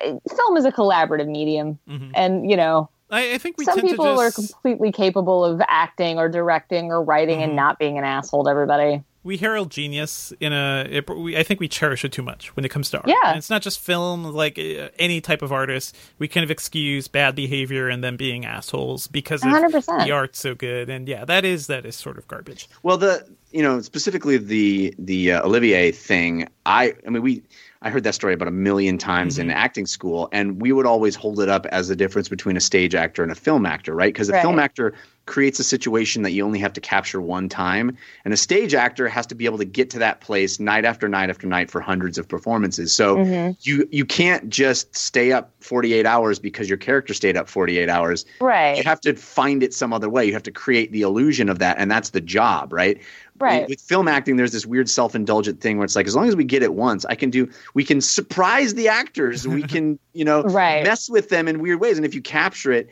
film is a collaborative medium, Mhm. and you know, I, I think we some tend people to are completely capable of acting or directing or writing Mhm. and not being an asshole to everybody. we herald genius in a. It, we, I think we cherish it too much when it comes to art. Yeah. And it's not just film, like uh, any type of artist. We kind of excuse bad behavior and them being assholes because 100%. the art's so good. And yeah, that is that is sort of garbage. Well, the you know specifically the the uh, Olivier thing. I I mean we I heard that story about a million times in acting school, and we would always hold it up as the difference between a stage actor and a film actor, right? Because a Right. film actor creates a situation that you only have to capture one time, and a stage actor has to be able to get to that place night after night after night for hundreds of performances. So Mhm. you you can't just stay up 48 hours because your character stayed up 48 hours Right. you have to find it some other way. You have to create the illusion of that, and that's the job, right? Right. With film acting, there's this weird self-indulgent thing where it's like, as long as we get it once, I can do. We can surprise the actors. We can, you know, Right. mess with them in weird ways, and if you capture it,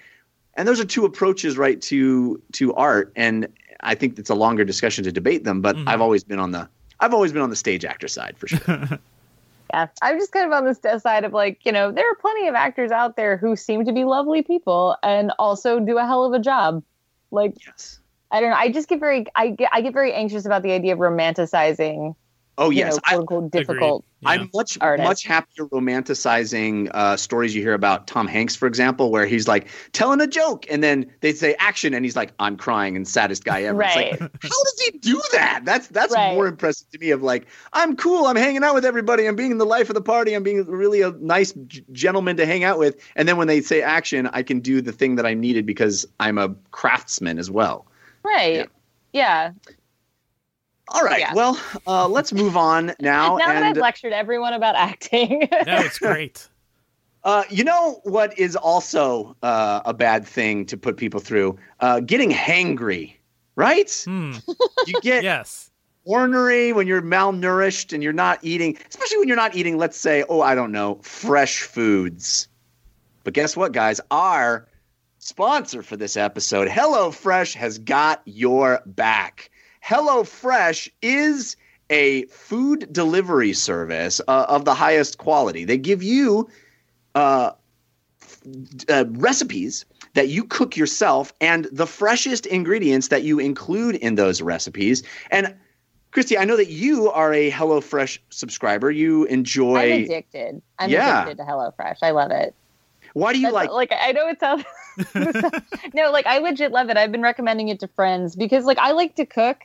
and those are two approaches, right, to to art. And I think it's a longer discussion to debate them, but Mhm. I've always been on the I've always been on the stage actor side for sure. Yeah, I'm just kind of on this side of like, you know, there are plenty of actors out there who seem to be lovely people and also do a hell of a job. Like, yes. I don't know. I just get very, I get, I get very anxious about the idea of romanticizing, Oh you yes. know, I, quote unquote difficult. Yeah. I'm much artist. much happier romanticizing uh, stories you hear about Tom Hanks, for example, where he's like telling a joke and then they say action and he's like, "I'm crying and saddest guy ever." It's Right. like, how does he do that? That's that's Right. more impressive to me. Of like, I'm cool. I'm hanging out with everybody. I'm being the life of the party. I'm being really a nice g- gentleman to hang out with. And then when they say action, I can do the thing that I'm needed because I'm a craftsman as well. Right. Yeah. All right. Yeah. Well, uh, let's move on now. now that I've lectured everyone about acting. No, it's great. Uh, you know what is also uh, a bad thing to put people through? Uh, getting hangry, right? Hmm. You get Yes. ornery when you're malnourished and you're not eating, especially when you're not eating, let's say, oh, I don't know, fresh foods. But guess what, guys? Our sponsor for this episode, HelloFresh, has got your back. HelloFresh is a food delivery service uh, of the highest quality. They give you uh, uh, recipes that you cook yourself and the freshest ingredients that you include in those recipes. And Kristy, I know that you are a HelloFresh subscriber. You enjoy. I'm addicted. I'm Yeah. addicted to HelloFresh. I love it. Why do you That's- like? like I know it sounds no, like I legit love it. I've been recommending it to friends because like I like to cook,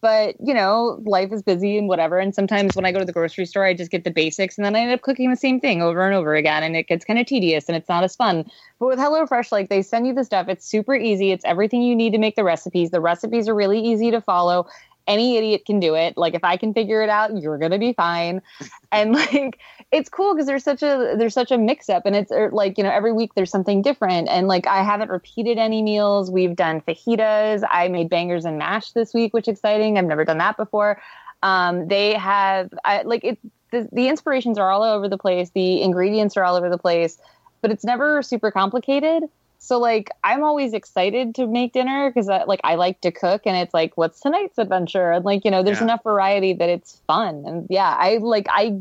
but you know, life is busy and whatever. And sometimes when I go to the grocery store, I just get the basics and then I end up cooking the same thing over and over again and it gets kind of tedious and it's not as fun. But with HelloFresh, like they send you the stuff, it's super easy. It's everything you need to make the recipes. The recipes are really easy to follow. Any idiot can do it. Like if I can figure it out, you're gonna be fine. And like it's cool because there's such a there's such a mix up and it's er, like you know every week there's something different. And like i haven't repeated any meals. We've done fajitas. I made bangers and mash this week which is exciting. I've never done that before. Um, they have I, like it the, the inspirations are all over the place. The ingredients are all over the place but it's never super complicated so like i'm always excited to make dinner because like i like to cook and it's like what's tonight's adventure and like you know there's Yeah. enough variety that it's fun and yeah i like i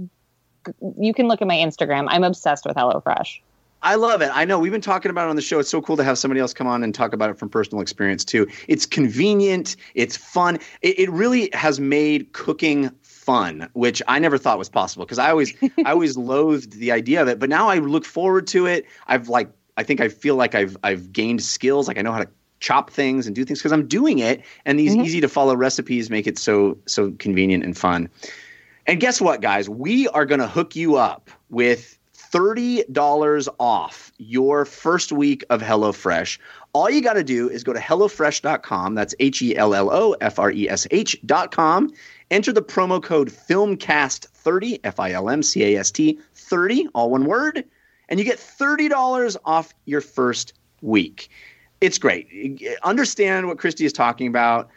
you can look at my Instagram. I'm obsessed with HelloFresh. I love it. I know we've been talking about it on the show. It's so cool to have somebody else come on and talk about it from personal experience too. It's convenient. It's fun. It, it really has made cooking fun, which I never thought was possible because I always, I always loathed the idea of it. But now I look forward to it. I've like, I think I feel like I've, I've gained skills. Like I know how to chop things and do things because I'm doing it. And these Mhm. easy to follow recipes make it so, so convenient and fun. And guess what, guys? We are going to hook you up with $30 off your first week of HelloFresh. All you got to do is go to HelloFresh.com. That's H E L L O F R E S H.com. Enter the promo code FILMCAST30, F I L M C A S T 30, all one word, and you get $30 off your first week. It's great. Understand what Kristy is talking about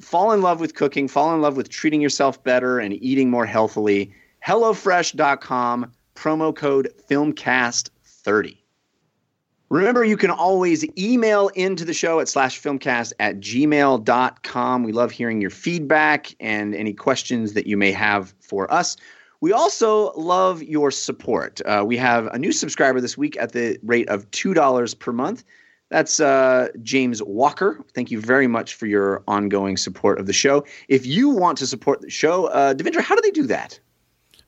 fall in love with cooking, fall in love with treating yourself better and eating more healthily. HelloFresh.com, promo code FilmCast30. Remember, you can always email into the show at slash filmcast at gmail.com. We love hearing your feedback and any questions that you may have for us. We also love your support. Uh, we have a new subscriber this week at the rate of $2 per month. That's uh, James Walker. Thank you very much for your ongoing support of the show. If you want to support the show, uh, Devindra, how do they do that?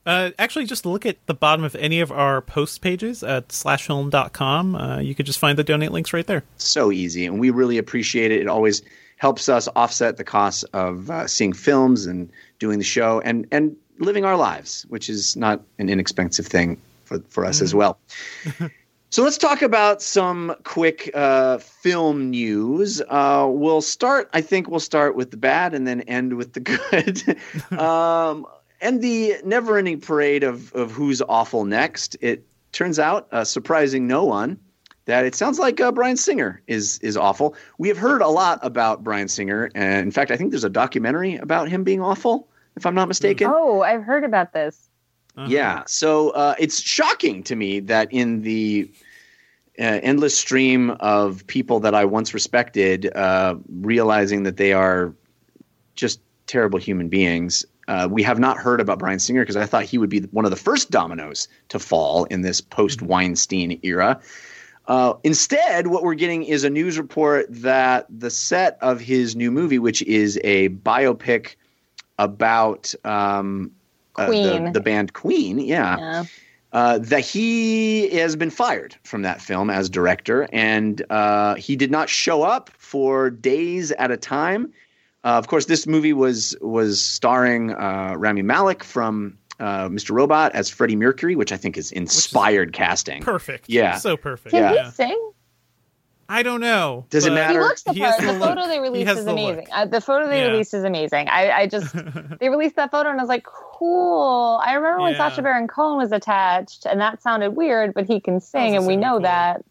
Uh, actually, just look at the bottom of any of our post pages at slashfilm.com. Uh, you could just find the donate links right there. So easy, and we really appreciate it. It always helps us offset the costs of uh, seeing films and doing the show and and living our lives, which is not an inexpensive thing for for us as well. So let's talk about some quick uh, film news. Uh, we'll start. I think we'll start with the bad and then end with the good. um, and the never-ending parade of of who's awful next. It turns out, uh, surprising no one, that it sounds like uh, Bryan Singer is is awful. We have heard a lot about Bryan Singer, and in fact, I think there's a documentary about him being awful, if I'm not mistaken. Oh, I've heard about this. Uh-huh. Yeah. So uh, it's shocking to me that in the uh, endless stream of people that I once respected, uh, realizing that they are just terrible human beings, uh, we have not heard about Bryan Singer because I thought he would be one of the first dominoes to fall in this post Weinstein era. Uh, instead, what we're getting is a news report that the set of his new movie, which is a biopic about um, uh, the, Queen. the band Queen, yeah, Yeah. uh, that he has been fired from that film as director, and uh, he did not show up for days at a time. Uh, of course, this movie was was starring uh, Rami Malek from uh, Mr. Robot as Freddie Mercury, which I think is inspired casting. Perfect. Yeah. So perfect. Can Yeah. he sing? I don't know. Does it matter? He looks the part. the The, photo they released is the amazing. Uh, the photo they Yeah. released is amazing. I, I just they released that photo and I was like, cool. I remember when Yeah. Sacha Baron Cohen was attached, and that sounded weird, but he can sing, and we know cool. that.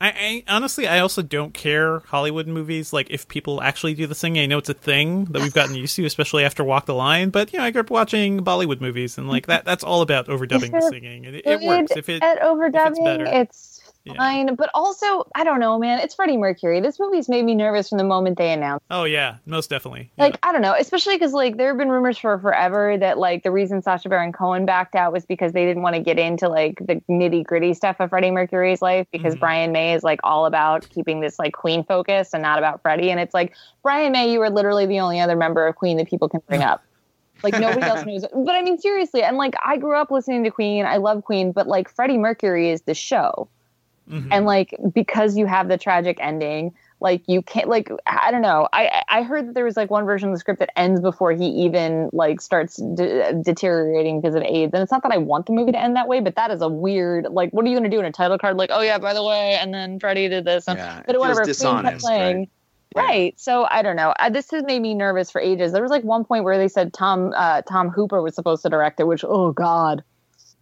I, I honestly, I also don't care Hollywood movies. Like if people actually do the singing, I know it's a thing that we've gotten used to, especially after Walk the Line. But you know, I grew up watching Bollywood movies, and like that, that's all about overdubbing the singing. It, it works if it. at overdubbing, better. it's Yeah. fine. But also, I don't know, man. It's Freddie Mercury. This movie's made me nervous from the moment they announced. Oh yeah, most definitely. Yeah. Like I don't know, especially because like there have been rumors for forever that like the reason Sacha Baron Cohen backed out was because they didn't want to get into like the nitty gritty stuff of Freddie Mercury's life because Mhm. Brian May is like all about keeping this like Queen focus and not about Freddie. And it's like Brian May, you are literally the only other member of Queen that people can bring up. Like nobody else knows. But I mean seriously, and like I grew up listening to Queen. I love Queen, but like Freddie Mercury is the show Mhm. and like because you have the tragic ending like you can't like i don't know i i heard that there was like one version of the script that ends before he even like starts de- deteriorating because of aids and it's not that i want the movie to end that way but that is a weird like what are you going to do in a title card like oh yeah by the way and then freddie did this and Yeah, it but feels whatever dishonest, playing right? Right. So I don't know. Uh, this has made me nervous for ages. There was like one point where they said Tom uh, Tom Hooper was supposed to direct it, which oh god,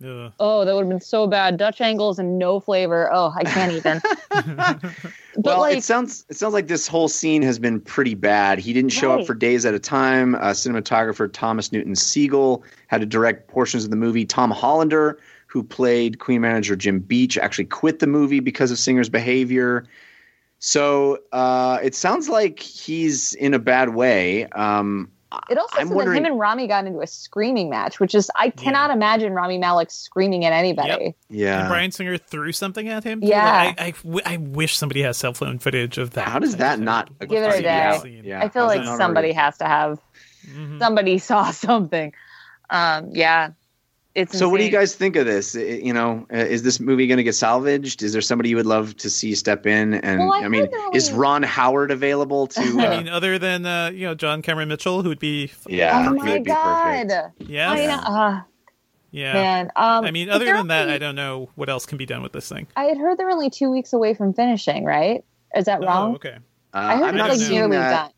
Ugh. oh that would have been so bad. Dutch angles and no flavor. Oh, I can't even. but well, like, it sounds it sounds like this whole scene has been pretty bad. He didn't show up for days at a time. Uh, cinematographer Thomas Newton Sigel had to direct portions of the movie. Tom Hollander, who played Queen manager Jim Beach, actually quit the movie because of Singer's behavior. So uh, it sounds like he's in a bad way. Um, It also I'm said wondering- that him and Rami got into a screaming match, which is I cannot imagine Rami Malek screaming at anybody. yeah. And Bryan Singer threw something at him. too. Yeah. Like, I, I w- I wish somebody has cell phone footage of that. How does that thing. not Give it a fucking day. Yeah. I feel how's like somebody already- has to have Mhm. somebody saw something. Um, yeah, it's So, what do you guys think of this? I- You know, uh, is this movie going to get salvaged? Is there somebody you would love to see step in? And Well, I I, mean, heard there is Ron Howard available to? I Uh, mean, other than uh, you know John Cameron Mitchell, who'd be yeah, Oh my would god! perfect. yeah, I know. Uh, yeah. Man, um, I mean, other than that, only- I don't know what else can be done with this thing. I had heard they're only two weeks away from finishing. Right? Is that wrong? Oh, okay. Uh, I heard I'm it's like seeing nearly done.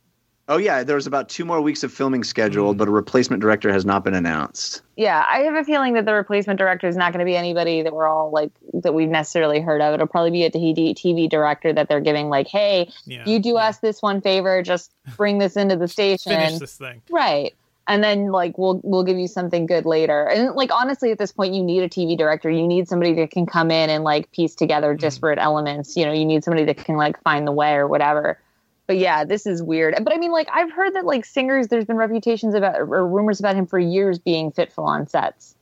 Oh yeah, there was about two more weeks of filming scheduled, Mm. but a replacement director has not been announced. Yeah, I have a feeling that the replacement director is not going to be anybody that we're all like that we've necessarily heard of. It'll probably be a TV TV director that they're giving like, "Hey, Yeah. you do us this one favor, just bring this into the station." finish this thing. Right. And then like we'll we'll give you something good later. And like honestly at this point you need a TV director. You need somebody that can come in and like piece together disparate elements. You know, you need somebody that can like find the way or whatever. But yeah, this is weird. But I mean like I've heard that like singers there's been reputations about or rumors about him for years being fitful on sets.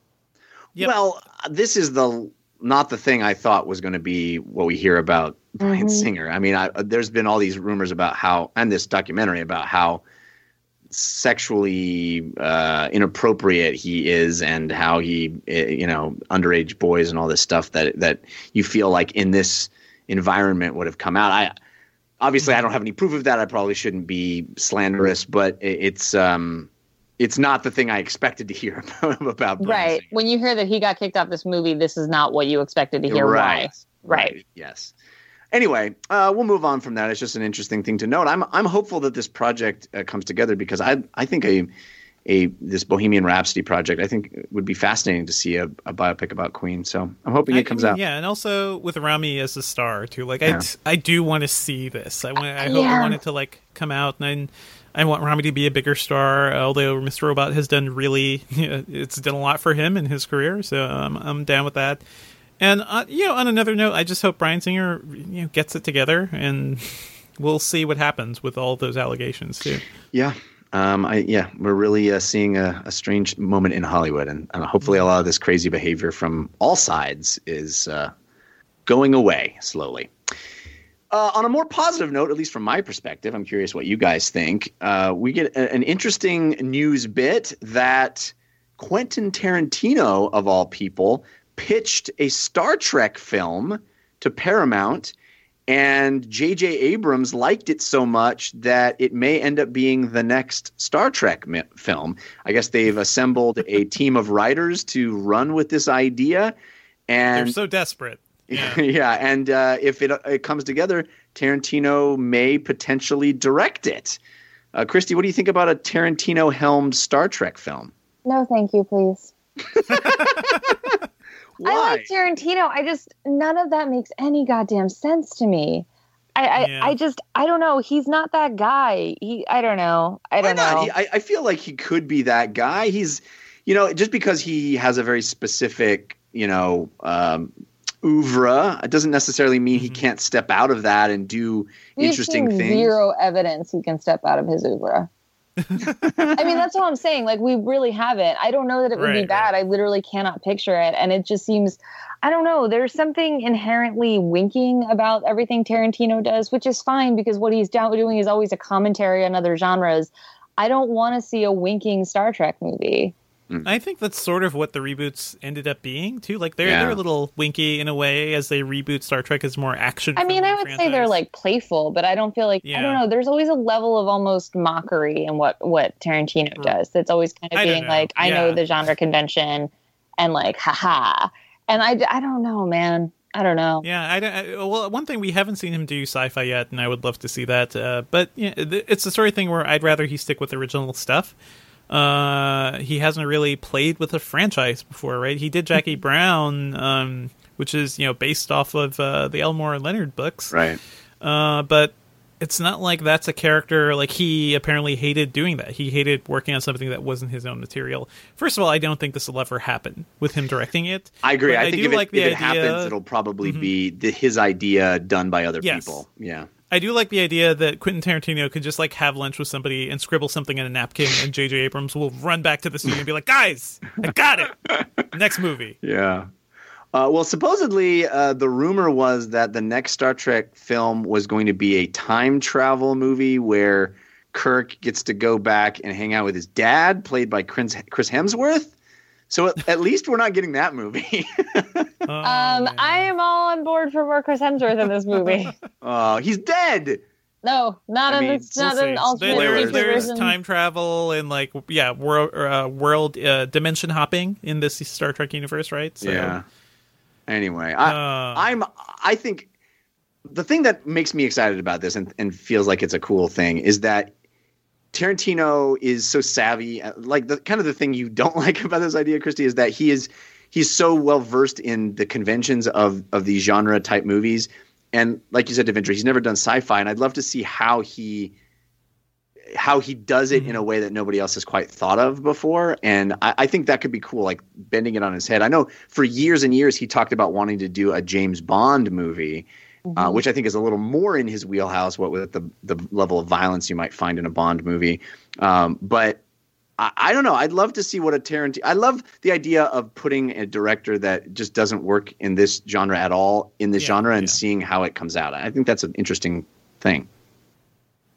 Yep. Well, this is the not the thing I thought was going to be what we hear about Bryan Mhm. Singer. I mean, I, there's been all these rumors about how, and this documentary about how sexually uh, inappropriate he is, and how he, eh, you know, underage boys and all this stuff that that you feel like in this environment would have come out. I obviously I don't have any proof of that. I probably shouldn't be slanderous, but it's um, it's not the thing I expected to hear about. about Right. When you hear that he got kicked off this movie, this is not what you expected to hear why. Right. Yes. Anyway, uh, we'll move on from that. It's just an interesting thing to note. I'm I'm hopeful that this project uh, comes together because I I think a a this Bohemian Rhapsody project I think would be fascinating to see a, a biopic about Queen. So I'm hoping I it comes mean, out. Yeah, and also with Rami as a star too. Like Yeah. I, I do want to see this. I want. I hope Yeah. I want it to like come out, and I, I want Rami to be a bigger star. Although Mr. Robot has done really, it's done a lot for him in his career, so I'm I'm down with that. And uh, you know, on another note, I just hope Bryan Singer you know gets it together, and we'll see what happens with all those allegations too. Yeah. Um, I, yeah, we're really uh, seeing a, a strange moment in Hollywood, and, and hopefully a lot of this crazy behavior from all sides is uh, going away slowly. Uh, on a more positive note, at least from my perspective, I'm curious what you guys think. Uh, we get a, an interesting news bit that Quentin Tarantino, of all people, pitched a Star Trek film to Paramount and J.J. Abrams liked it so much that it may end up being the next Star Trek mi- film. I guess they've assembled a team of writers to run with this idea, And They're so desperate. Yeah. yeah, and uh, if it it comes together, Tarantino may potentially direct it. Uh, Kristy, what do you think about a Tarantino helmed Star Trek film? No, thank you, please. Why? I like Tarantino. I just none of that makes any goddamn sense to me. I I, Yeah. I just I don't know. He's not that guy. He I don't know. I don't not? know. He, I, I feel like he could be that guy. He's, you know, just because he has a very specific, you know, um, oeuvre, it doesn't necessarily mean he Mhm. can't step out of that and do We've interesting things. Zero evidence he can step out of his oeuvre. I mean, that's what I'm saying. Like, we really haven't. I don't know that it would be Right, bad. I literally cannot picture it. And it just seems, I don't know, there's something inherently winking about everything Tarantino does, which is fine because what he's doing is always a commentary on other genres. I don't want to see a winking Star Trek movie. I think that's sort of what the reboots ended up being too. Like they're Yeah. they're a little winky in a way as they reboot Star Trek as more action. I mean, I would say they're like playful, but I don't feel like I don't know. There's always a level of almost mockery in what what Tarantino does. That's always kind of I being like, I Yeah. know the genre convention, and like, haha. And I, I don't know, man. I don't know. Yeah, I, don't- I well, one thing we haven't seen him do sci-fi yet, and I would love to see that. Uh, but yeah, th- it's the sort of thing where I'd rather he stick with original stuff. Uh, he hasn't really played with a franchise before, right? He did Jackie Brown, um, which is you know based off of uh, the Elmore Leonard books, Right. uh, but it's not like that's a character like he apparently hated doing that. He hated working on something that wasn't his own material. First of all, I don't think this will ever happen with him directing it. I agree. I I think do if, it, like the if it idea- happens, it'll probably Mhm. be the, his idea done by other Yes. people. Yeah. I do like the idea that Quentin Tarantino could just like have lunch with somebody and scribble something in a napkin, and J.J. Abrams will run back to the studio and be like, "Guys, I got it. Next movie." Yeah. Uh, well, supposedly, uh, the rumor was that the next Star Trek film was going to be a time travel movie where Kirk gets to go back and hang out with his dad, played by Chris, Chris Hemsworth. So at, at least we're not getting that movie. Oh, Um, man. I am all on board for more Chris Hemsworth in this movie. Oh, he's dead. no, not I in mean, this, not We'll in see. alternate There- there's version. time travel and like yeah, world uh, world uh, dimension hopping in this Star Trek universe, right? So, yeah. Anyway, I, Uh, I'm. I think the thing that makes me excited about this and, and feels like it's a cool thing is that Tarantino is so savvy. uh, Like the kind of the thing you don't like about this idea, Kristy, is that he is he's so well versed in the conventions of of these genre type movies. And like you said, Devindra, he's never done sci-fi, and I'd love to see how he how he does it in a way that nobody else has quite thought of before. And I, I think that could be cool, like bending it on his head. I know for years and years he talked about wanting to do a James Bond movie, uh, which I think is a little more in his wheelhouse, what with the the level of violence you might find in a Bond movie. Um, but I, I don't know. I'd love to see what a Tarantino. I love the idea of putting a director that just doesn't work in this genre at all in this Yeah, genre and yeah. seing how it comes out. I think that's an interesting thing.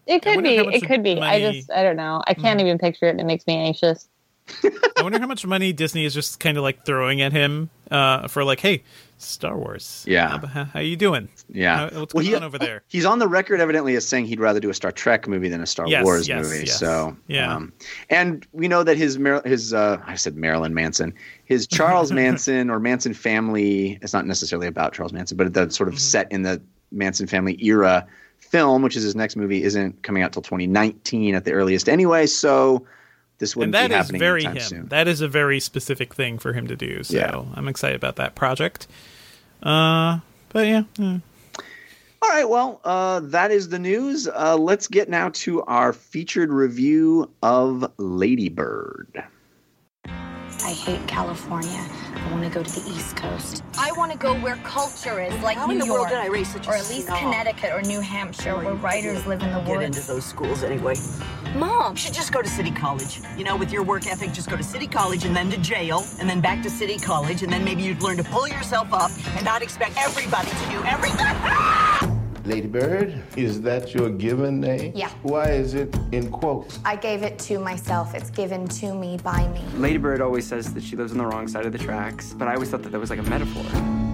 It could be. It could be. I money- Mm-hmm. just, I don't know. I can't even picture it. and It makes me anxious. I wonder how much money Disney is just kind of like throwing at him uh, for like, hey, Star Wars. Yeah. how, how you doing? Yeah. How- what's Well, going he- on over there? He's on the record evidently as saying he'd rather do a Star Trek movie than a Star Yes, Wars yes, movie. yes. So Yeah. um, and we know that his Mar- his uh, I said Marilyn Manson, his Charles Manson or Manson family. It's not necessarily about Charles Manson, but the sort of Mm-hmm. set in the Manson family era film, which is his next movie, isn't coming out till 2019 at the earliest anyway. So this wouldn't and that be is happening very anytime him. soon. That is a very specific thing for him to do. So Yeah. I'm excited about that project. Uh, but yeah, yeah. All right, well, uh, that is the news. Uh, let's get now to our featured review of Lady Bird. I hate California. I want to go to the East Coast. I want to go where culture is, like How New in the York, world did I raise such or at least snob? Connecticut or New Hampshire, where writers live in the woods. Get into woods. those schools anyway. Mom, You should just go to City College. You know, with your work ethic, just go to City College and then to jail, and then back to City College, and then maybe you'd learn to pull yourself up and not expect everybody to do everything. Lady Bird, is that your given name? Yeah. Why is it in quotes? I gave it to myself. It's given to me by me. Ladybird always says that she lives on the wrong side of the tracks, but I always thought that that was like a metaphor.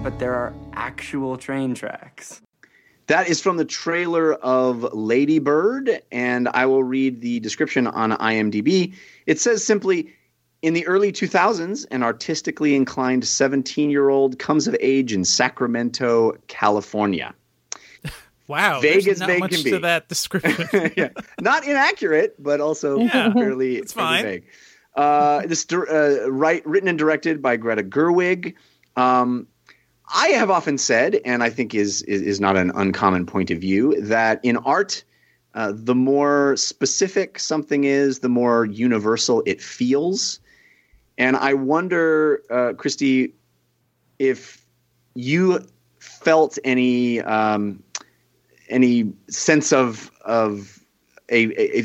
But there are actual train tracks. That is from the trailer of Lady Bird, and I will read the description on IMDb. It says simply In the early 2000s, an artistically inclined 17 year old comes of age in Sacramento, California. Wow, vague as not vague much can to be. that description. yeah, not inaccurate, but also Yeah, fairly, it's fairly fine. vague. Uh, this uh, right, written and directed by Greta Gerwig. Um, I have often said, and I think is is, is not an uncommon point of view, that in art, uh, the more specific something is, the more universal it feels. And I wonder, uh, Kristy, if you felt any um, any sense of of a, a, a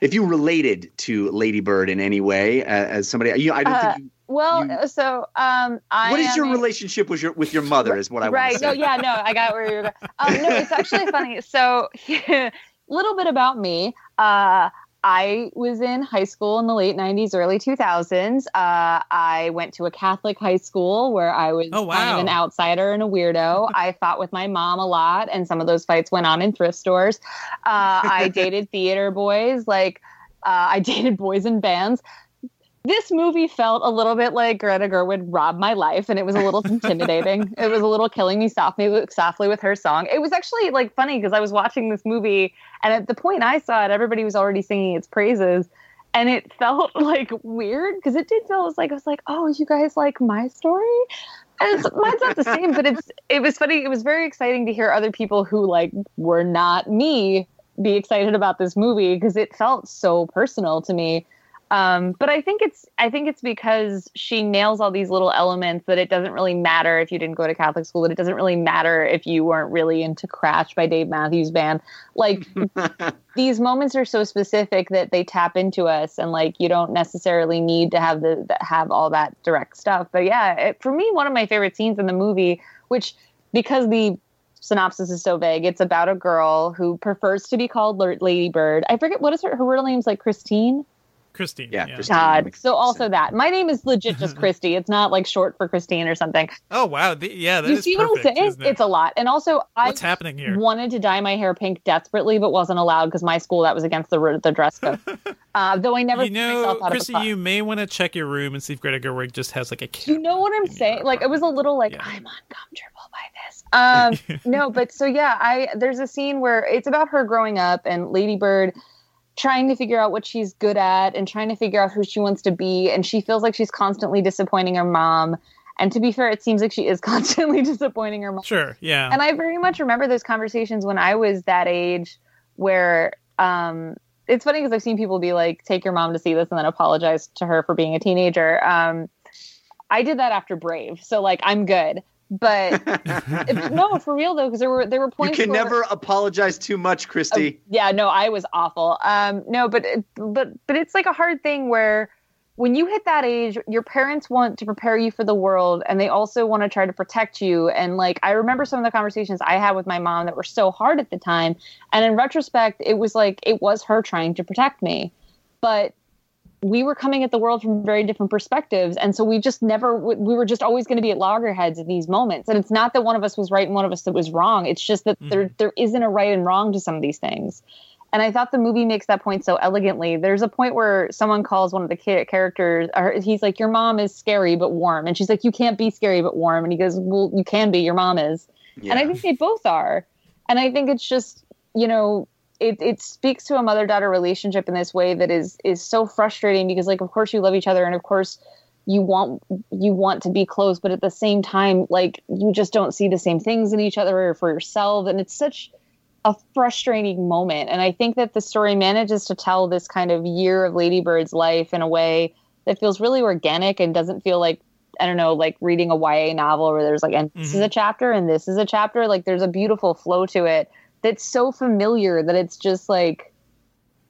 if you related to Lady Bird in any way uh, as somebody. You, I don't Uh, think. You, well, so um, I. what is your a- relationship with your with your mother? Is what I want right. to say. No, yeah, no, I got where you're going. Um, no, it's actually funny. So, a little bit about me. Uh, I was in high school in the late 90s, early 2000s. Uh, I went to a Catholic high school where I was Oh, kind of an outsider and a weirdo. I fought with my mom a lot, and some of those fights went on in thrift stores. Uh, I dated theater boys, like, uh, I dated boys in bands this movie felt a little bit like Greta Gerwig robbed my life, and it was a little intimidating. it was a little killing me softly, softly with her song. It was actually like funny because I was watching this movie, and at the point I saw it, everybody was already singing its praises, and it felt like weird because it did feel it was like I was like, oh, you guys like my story. And it's, mine's not the same, but it's it was funny. It was very exciting to hear other people who like were not me be excited about this movie because it felt so personal to me. Um, but I think it's I think it's because she nails all these little elements that it doesn't really matter if you didn't go to Catholic school, that it doesn't really matter if you weren't really into Crash by Dave Matthews Band. Like these moments are so specific that they tap into us, and like you don't necessarily need to have the, have all that direct stuff. But yeah, it, for me, one of my favorite scenes in the movie, which because the synopsis is so vague, it's about a girl who prefers to be called Lady Bird. I forget what is her her real name's like Christine. Christine. Yeah, yeah. Christine. God. So also sense. that. My name is legit just Kristy. It's not like short for Christine or something. Oh wow, the, yeah, that you is see perfect. what I'm saying? it? It's a lot. And also I What's happening here? wanted to dye my hair pink desperately, but wasn't allowed because my school that was against the the dress code. uh, though I never you put know, myself out Chrissy, of a you may want to check your room and see if Greta Gerwig just has like a you know what I'm saying? your Like it was a little like Yeah. I'm uncomfortable by this. Um, no, but so yeah, I there's a scene where it's about her growing up and Lady Bird trying to figure out what she's good at and trying to figure out who she wants to be, and she feels like she's constantly disappointing her mom. And to be fair, it seems like she is constantly disappointing her mom. Sure, yeah. And I very much remember those conversations when I was that age where um it's funny because I've seen people be like, take your mom to see this and then apologize to her for being a teenager. Um I did that after Brave. So like I'm good. But if- no, for real though, because there were there were points. You can where- never apologize too much, Kristy. Oh, yeah, no, I was awful. Um, no, but but but it's like a hard thing where when you hit that age, your parents want to prepare you for the world, and they also want to try to protect you. And like I remember some of the conversations I had with my mom that were so hard at the time, and in retrospect, it was like it was her trying to protect me, but we were coming at the world from very different perspectives. And so we just never we were just always going to be at loggerheads in these moments. And it's not that one of us was right and one of us that was wrong. It's just that there mm. there isn't a right and wrong to some of these things. And i thought the movie makes that point so elegantly. There's a point where someone calls one of the characters or he's like your mom is scary but warm. And she's like you can't be scary but warm. And he goes well you can be. Your mom is. And i think they both are. And i think it's just you know it, it speaks to a mother daughter relationship in this way that is is so frustrating because like of course you love each other and of course you want you want to be close but at the same time like you just don't see the same things in each other or for yourself. And it's such a frustrating moment. And i think that the story manages to tell this kind of year of ladybird's life in a way that feels really organic and doesn't feel like I don't know, like reading a YA novel where there's like, and this is mm-hmm. a chapter and this is a chapter. Like there's a beautiful flow to it that's so familiar that it's just like,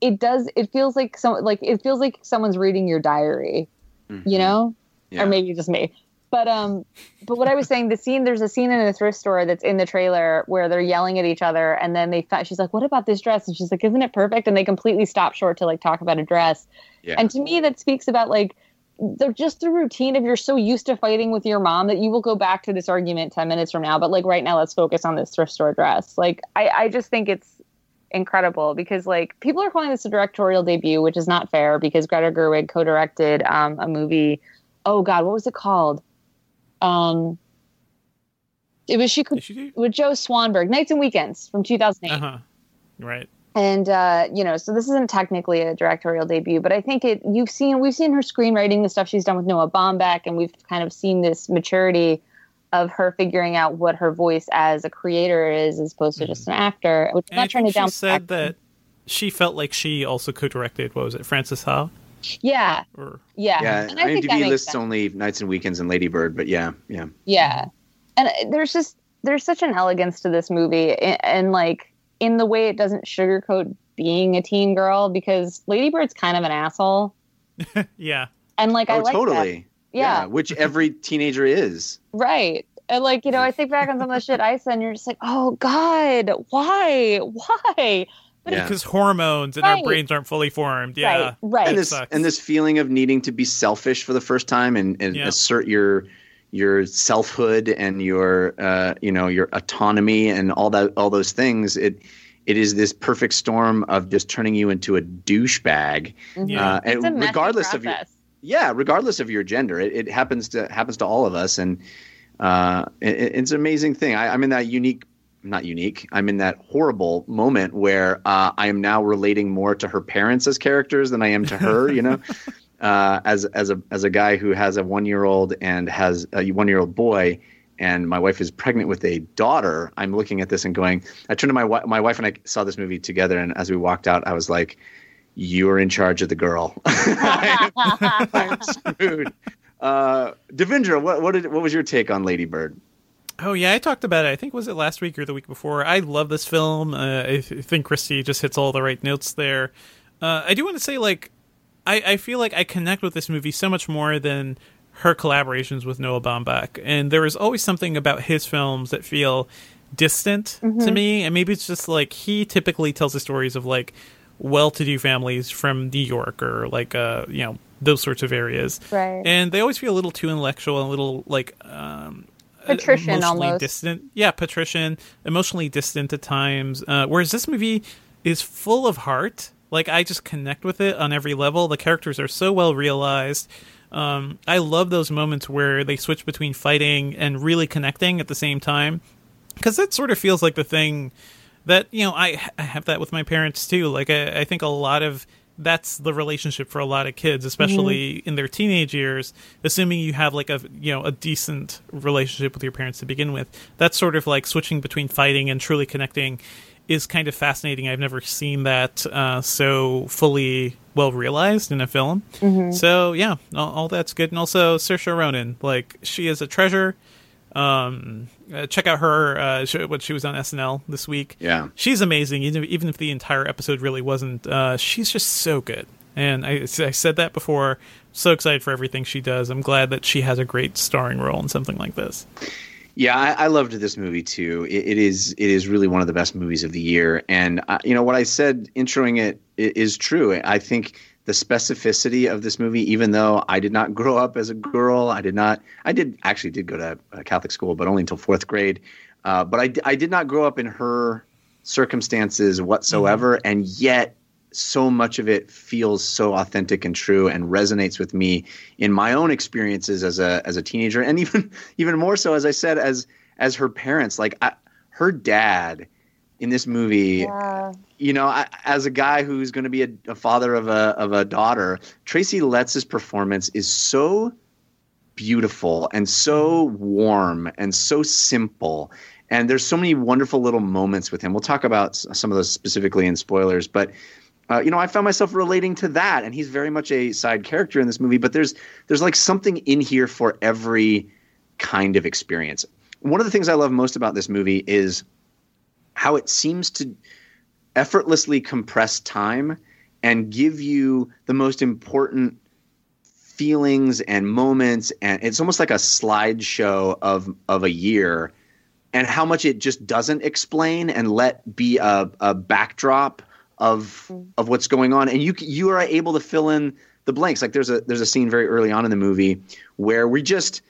it does, it feels like some, like, it feels like someone's reading your diary, you know? Yeah. Or maybe just me. But, um, but what I was saying, the scene, there's a scene in the thrift store that's in the trailer where they're yelling at each other and then they, she's like, what about this dress? And she's like, isn't it perfect? And they completely stop short to like talk about a dress. Yeah. And to me, that speaks about like, they're just the routine of you're so used to fighting with your mom that you will go back to this argument 10 minutes from now but like right now let's focus on this thrift store dress like i, I just think it's incredible because like people are calling this a directorial debut which is not fair because greta gerwig co-directed um, a movie oh god what was it called um It was she could with Joe Swanberg, Nights and Weekends from 2008. Uh huh. Right. And uh, you know, so this isn't technically a directorial debut, but I think it. You've seen we've seen her screenwriting, the stuff she's done with Noah Baumbach, and we've kind of seen this maturity of her figuring out what her voice as a creator is, as opposed to just an actor. Which I'm Mm-hmm. And I not trying to think she said that she felt like she also co-directed. What was it, Frances Ha? Yeah, Or yeah, Yeah, and I IMDb makes lists sense. only Nights and Weekends and Lady Bird, but yeah, yeah. Yeah. And uh, there's just there's such an elegance to this movie and, and like in the way it doesn't sugarcoat being a teen girl because Lady Bird's kind of an asshole. yeah. And like I oh, like totally. that. Yeah. which every teenager is. Right. And like, you know, I think back on some of the shit I said and you're just like, "Oh god, why? Why?" But Yeah. Because hormones and our brains aren't fully formed. Yeah. Right, right. and this and this feeling of needing to be selfish for the first time and, and Yeah. assert your your selfhood and your uh, you know your autonomy and all that all those things it it is this perfect storm of just turning you into a douchebag Yeah. uh, and It's a regardless of your yeah regardless of your gender it, it happens to happens to all of us and uh, it, it's an amazing thing. I, i'm in that unique not unique i'm in that horrible moment where uh, i am now relating more to her parents as characters than i am to her you know uh, as as a as a guy who has a one year old and has a one year old boy and my wife is pregnant with a daughter i'm looking at this and going i turned to my wife my wife and i saw this movie together and as we walked out i was like you're in charge of the girl I'm screwed. Uh, Devindra, what what, did, what was your take on Lady Bird? Oh yeah, I talked about it. I think was it last week or the week before. I love this film. Uh, I th- think Christy just hits all the right notes there. Uh, I do want to say, like, I, I feel like I connect with this movie so much more than her collaborations with Noah Baumbach, and there is always something about his films that feel distant to me. And maybe it's just like he typically tells the stories of like well-to-do families from New York or like uh you know those sorts of areas, Right. and they always feel a little too intellectual and a little like um Patrician emotionally almost. distant. Yeah, patrician, emotionally distant at times. Uh, whereas this movie is full of heart. Like I just connect with it on every level. The characters are so well realized. Um, I love those moments where they switch between fighting and really connecting at the same time, because that sort of feels like the thing that you know I, I have that with my parents too. Like I, I think a lot of that's the relationship for a lot of kids, especially in their teenage years. Assuming you have like a you know a decent relationship with your parents to begin with, that's sort of like switching between fighting and truly connecting is kind of fascinating. I've never seen that uh, so fully well realized in a film. So yeah, all, all that's good. And also Saoirse Ronan, like she is a treasure. Um, uh, check out her uh, sh- what she was on SNL this week. Yeah. she's amazing. Even even if the entire episode really wasn't, uh, she's just so good. And I, I said that before. So excited for everything she does. I'm glad that she has a great starring role in something like this. Yeah, I, I loved this movie too. It, it is it is really one of the best movies of the year, and uh, you know what I said introing it i- is true. I think the specificity of this movie, even though I did not grow up as a girl, I did not. I did actually did go to a Catholic school, but only until fourth grade. Uh, but I did not grow up in her circumstances whatsoever, and yet so much of it feels so authentic and true and resonates with me in my own experiences as a as a teenager and even even more so as I said as as her parents. Like I, her dad in this movie Yeah. you know I, as a guy who's going to be a, a father of a of a daughter Tracy Letts' performance is so beautiful and so mm-hmm. warm and so simple and there's so many wonderful little moments with him. We'll talk about some of those specifically in spoilers but uh, you know, I found myself relating to that, and he's very much a side character in this movie. But there's there's like something in here for every kind of experience. One of the things I love most about this movie is how it seems to effortlessly compress time and give you the most important feelings and moments, and it's almost like a slideshow of of a year, and how much it just doesn't explain and let be a, a backdrop of of what's going on. And you you are able to fill in the blanks. Like there's a there's a scene very early on in the movie where we just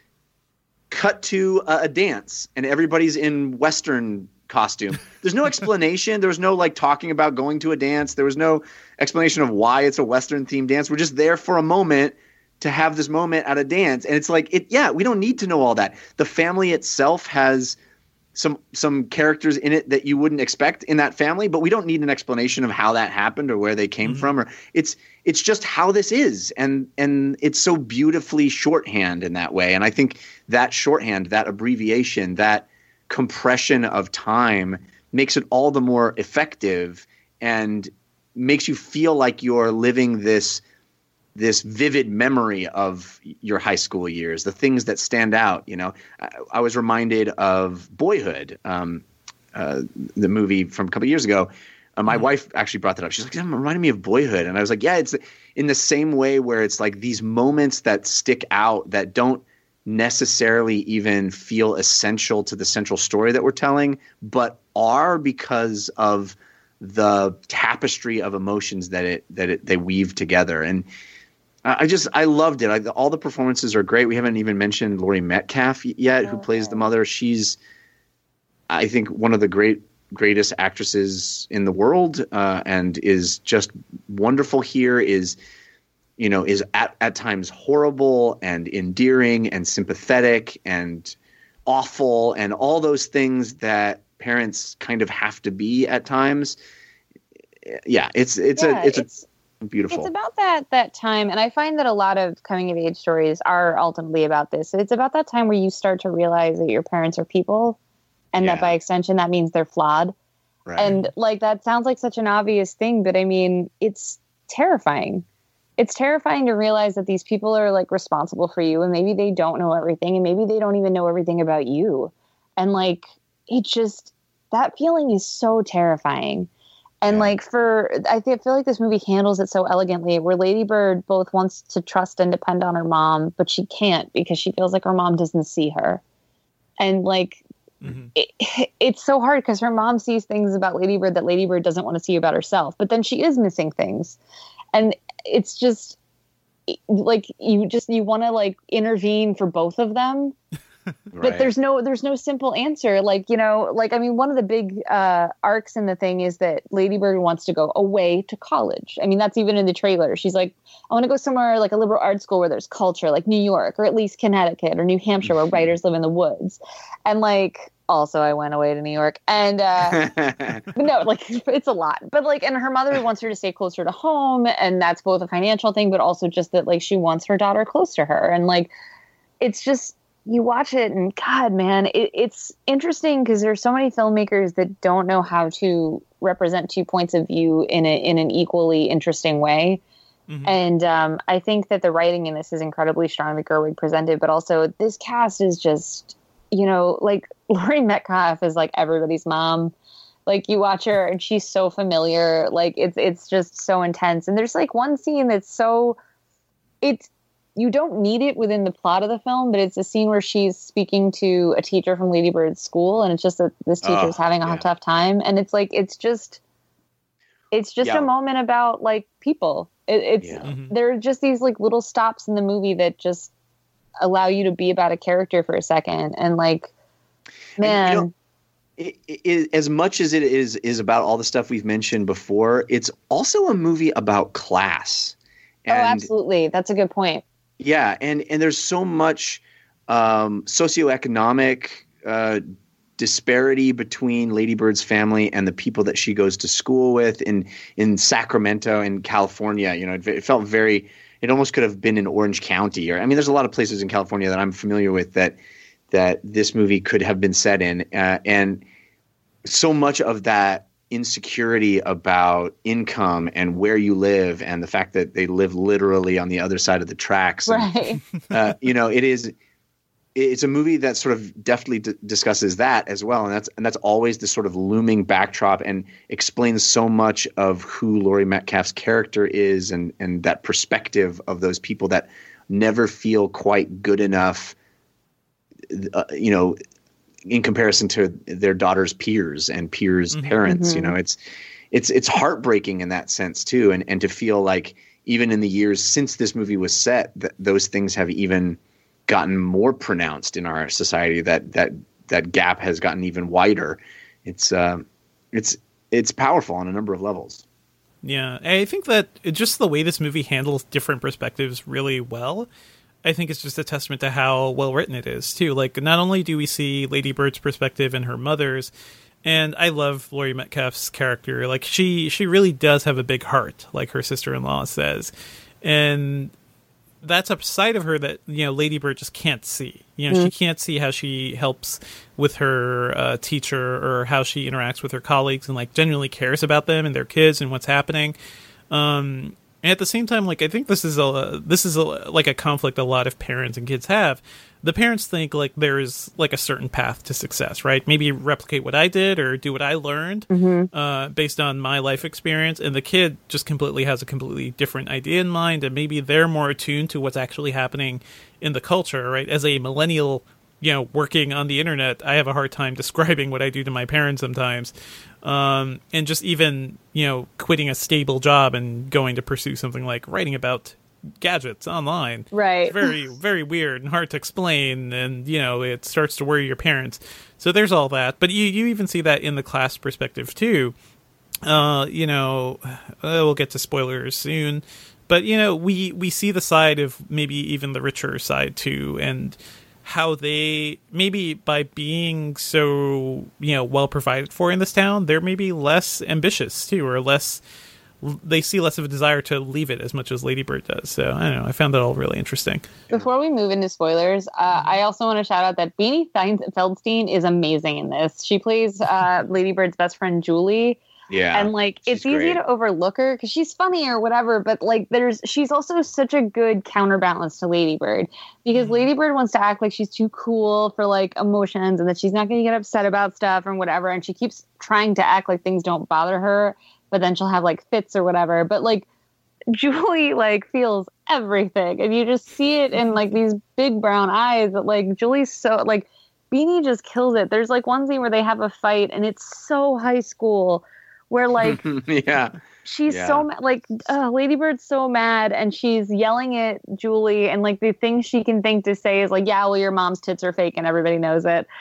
cut to a, a dance and everybody's in western costume. There's no explanation. There was no like talking about going to a dance. There was no explanation of why it's a western themed dance. We're just there for a moment to have this moment at a dance. And it's like it yeah we don't need to know all that. The family itself has some some characters in it that you wouldn't expect in that family, but we don't need an explanation of how that happened or where they came mm-hmm. from. Or it's it's just how this is, and and it's so beautifully shorthand in that way. And I think that shorthand, that abbreviation, that compression of time makes it all the more effective and makes you feel like you're living this this vivid memory of your high school years, the things that stand out. You know, I, I was reminded of Boyhood, um, uh, the movie from a couple years ago. Uh, my wife actually brought that up. She's like, "It reminded me of Boyhood," and I was like, "Yeah, it's in the same way where it's like these moments that stick out that don't necessarily even feel essential to the central story that we're telling, but are because of the tapestry of emotions that it that it, they weave together." And I just I loved it. I, all the performances are great. We haven't even mentioned Laurie Metcalf yet, who plays the mother. She's, I think, one of the great greatest actresses in the world, uh, and is just wonderful here. Is you know is at at times horrible and endearing and sympathetic and awful and all those things that parents kind of have to be at times. Yeah, it's it's Yeah, a it's, it's- a beautiful. It's about that that time, and I find that a lot of coming of age stories are ultimately about this. It's about that time where you start to realize that your parents are people, and that by extension that means they're flawed. Right. And like that sounds like such an obvious thing, but I mean, it's terrifying. It's terrifying to realize that these people are like responsible for you, and maybe they don't know everything, and maybe they don't even know everything about you. And like, it just that feeling is so terrifying. And like for, I feel like this movie handles it so elegantly. Where Lady Bird both wants to trust and depend on her mom, but she can't because she feels like her mom doesn't see her. And like, mm-hmm. it, it's so hard because her mom sees things about Lady Bird that Lady Bird doesn't want to see about herself. But then she is missing things, and it's just like you just you want to like intervene for both of them but there's no there's no simple answer. Like you know like i mean one of the big uh arcs in the thing is that ladybird wants to go away to college. I mean that's even in the trailer. She's like i want to go somewhere like a liberal arts school where there's culture like new york or at least connecticut or new hampshire where writers live in the woods. And like also i went away to new york. And uh no, like it's a lot. But like, and her mother wants her to stay closer to home, and that's both a financial thing, but also just that like she wants her daughter close to her, and like, it's just you watch it, and God, man, it, it's interesting because there's so many filmmakers that don't know how to represent two points of view in a in an equally interesting way. And um, I think that the writing in this is incredibly strong that Gerwig presented, but also this cast is just, you know, like Laurie Metcalf is like everybody's mom. Like you watch her and she's so familiar. Like it's it's just so intense. And there's like one scene that's so it's you don't need it within the plot of the film but it's a scene where she's speaking to a teacher from Lady Bird's school and it's just that this teacher's Oh, having a yeah. tough time and it's like it's just it's just Yeah. a moment about like people it, it's Yeah. Mm-hmm. there are just these like little stops in the movie that just allow you to be about a character for a second and like man know, it, it, as much as it is is about all the stuff we've mentioned before, it's also a movie about class. oh absolutely that's a good point Yeah, and and there's so much um, socioeconomic uh, disparity between Lady Bird's family and the people that she goes to school with in in Sacramento in California. You know, it, it felt very. It almost could have been in Orange County, or I mean, there's a lot of places in California that I'm familiar with that that this movie could have been set in, uh, and so much of that insecurity about income and where you live and the fact that they live literally on the other side of the tracks. And, right. uh, you know it is it's a movie that sort of deftly d- discusses that as well. And that's and that's always the sort of looming backdrop and explains so much of who Laurie Metcalf's character is and and that perspective of those people that never feel quite good enough uh, you know in comparison to their daughter's peers and peers parents you know it's it's it's heartbreaking in that sense too. And and to feel like even in the years since this movie was set that those things have even gotten more pronounced in our society that that that gap has gotten even wider. It's um it's it's powerful on a number of levels. Yeah, I think that just the way this movie handles different perspectives really well. I think it's just a testament to how well written it is too. Like not only do we see Lady Bird's perspective and her mother's, and I love Laurie Metcalf's character. Like she she really does have a big heart, like her sister in law says, and that's a side of her that you know Lady Bird just can't see. You know, she can't see how she helps with her uh, teacher or how she interacts with her colleagues and like genuinely cares about them and their kids and what's happening. Um, and at the same time, like I think this is a this is a, like a conflict a lot of parents and kids have. The parents think like there is like a certain path to success, right? Maybe replicate what I did or do what I learned uh, based on my life experience, and the kid just completely has a completely different idea in mind, and maybe they're more attuned to what's actually happening in the culture, right? As a millennial, you know, working on the internet, I have a hard time describing what I do to my parents sometimes um, and just even you know quitting a stable job and going to pursue something like writing about gadgets online. Right. it's very very weird and hard to explain. And you know it starts to worry your parents. So there's all that. But you you even see that in the class perspective too. Uh you know uh, we'll get to spoilers soon. But you know we we see the side of maybe even the richer side too. And how they maybe by being so you know well provided for in this town they're maybe less ambitious too or less they see less of a desire to leave it as much as ladybird does. So i don't know i found that all really interesting. Before we move into spoilers, uh, I also want to shout out that Beanie Feldstein is amazing in this. She plays uh, Lady Bird's best friend Julie, Yeah. and like it's she's easy great. to overlook her because she's funny or whatever. But like, there's she's also such a good counterbalance to Lady Bird because mm-hmm. Lady Bird wants to act like she's too cool for like emotions and that she's not going to get upset about stuff and whatever, and she keeps trying to act like things don't bother her, but then she'll have like fits or whatever. But like. Julie like feels everything, and you just see it in like these big brown eyes. That like Julie's so like Beanie just kills it. There's like one scene where they have a fight, and it's so high school, where like yeah. she's Yeah. so mad. Like uh, Lady Bird's so mad, and she's yelling at Julie, and like the thing she can think to say is like, "Yeah, well, your mom's tits are fake, and everybody knows it."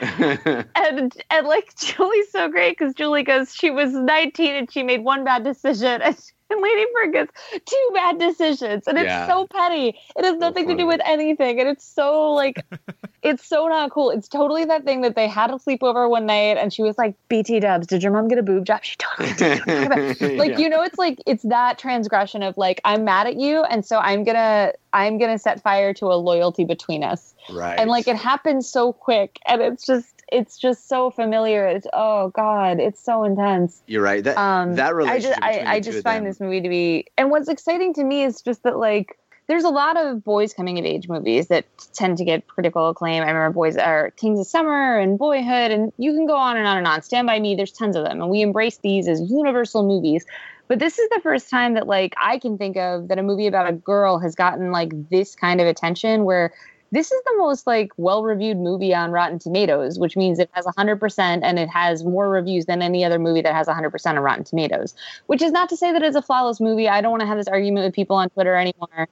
and and like Julie's so great because Julie goes, she was 19 and she made one bad decision, and, and Lady gets two bad decisions, and it's Yeah. so petty. It has nothing to do with anything, and it's so like, it's so not cool. It's totally that thing that they had a sleepover one night, and she was like, "BT Dubs, did your mom get a boob job?" She totally did. like Yeah. you know, it's like it's that transgression of like I'm mad at you, and so I'm gonna I'm gonna set fire to a loyalty between us right. and like it happens so quick and it's just it's just so familiar it's oh god it's so intense You're right. That um that i relationship just i, between I two just find this movie to be and what's exciting to me is just that like there's a lot of boys coming of age movies that tend to get critical acclaim. I remember boys are Kings of Summer and Boyhood, and you can go on and on and on. Stand by Me, there's tons of them, and we embrace these as universal movies. But this is the first time that like I can think of that a movie about a girl has gotten like this kind of attention where this is the most like well-reviewed movie on Rotten Tomatoes, which means it has 100% and it has more reviews than any other movie that has 100% on Rotten Tomatoes. Which is not to say that it's a flawless movie. I don't want to have this argument with people on Twitter anymore.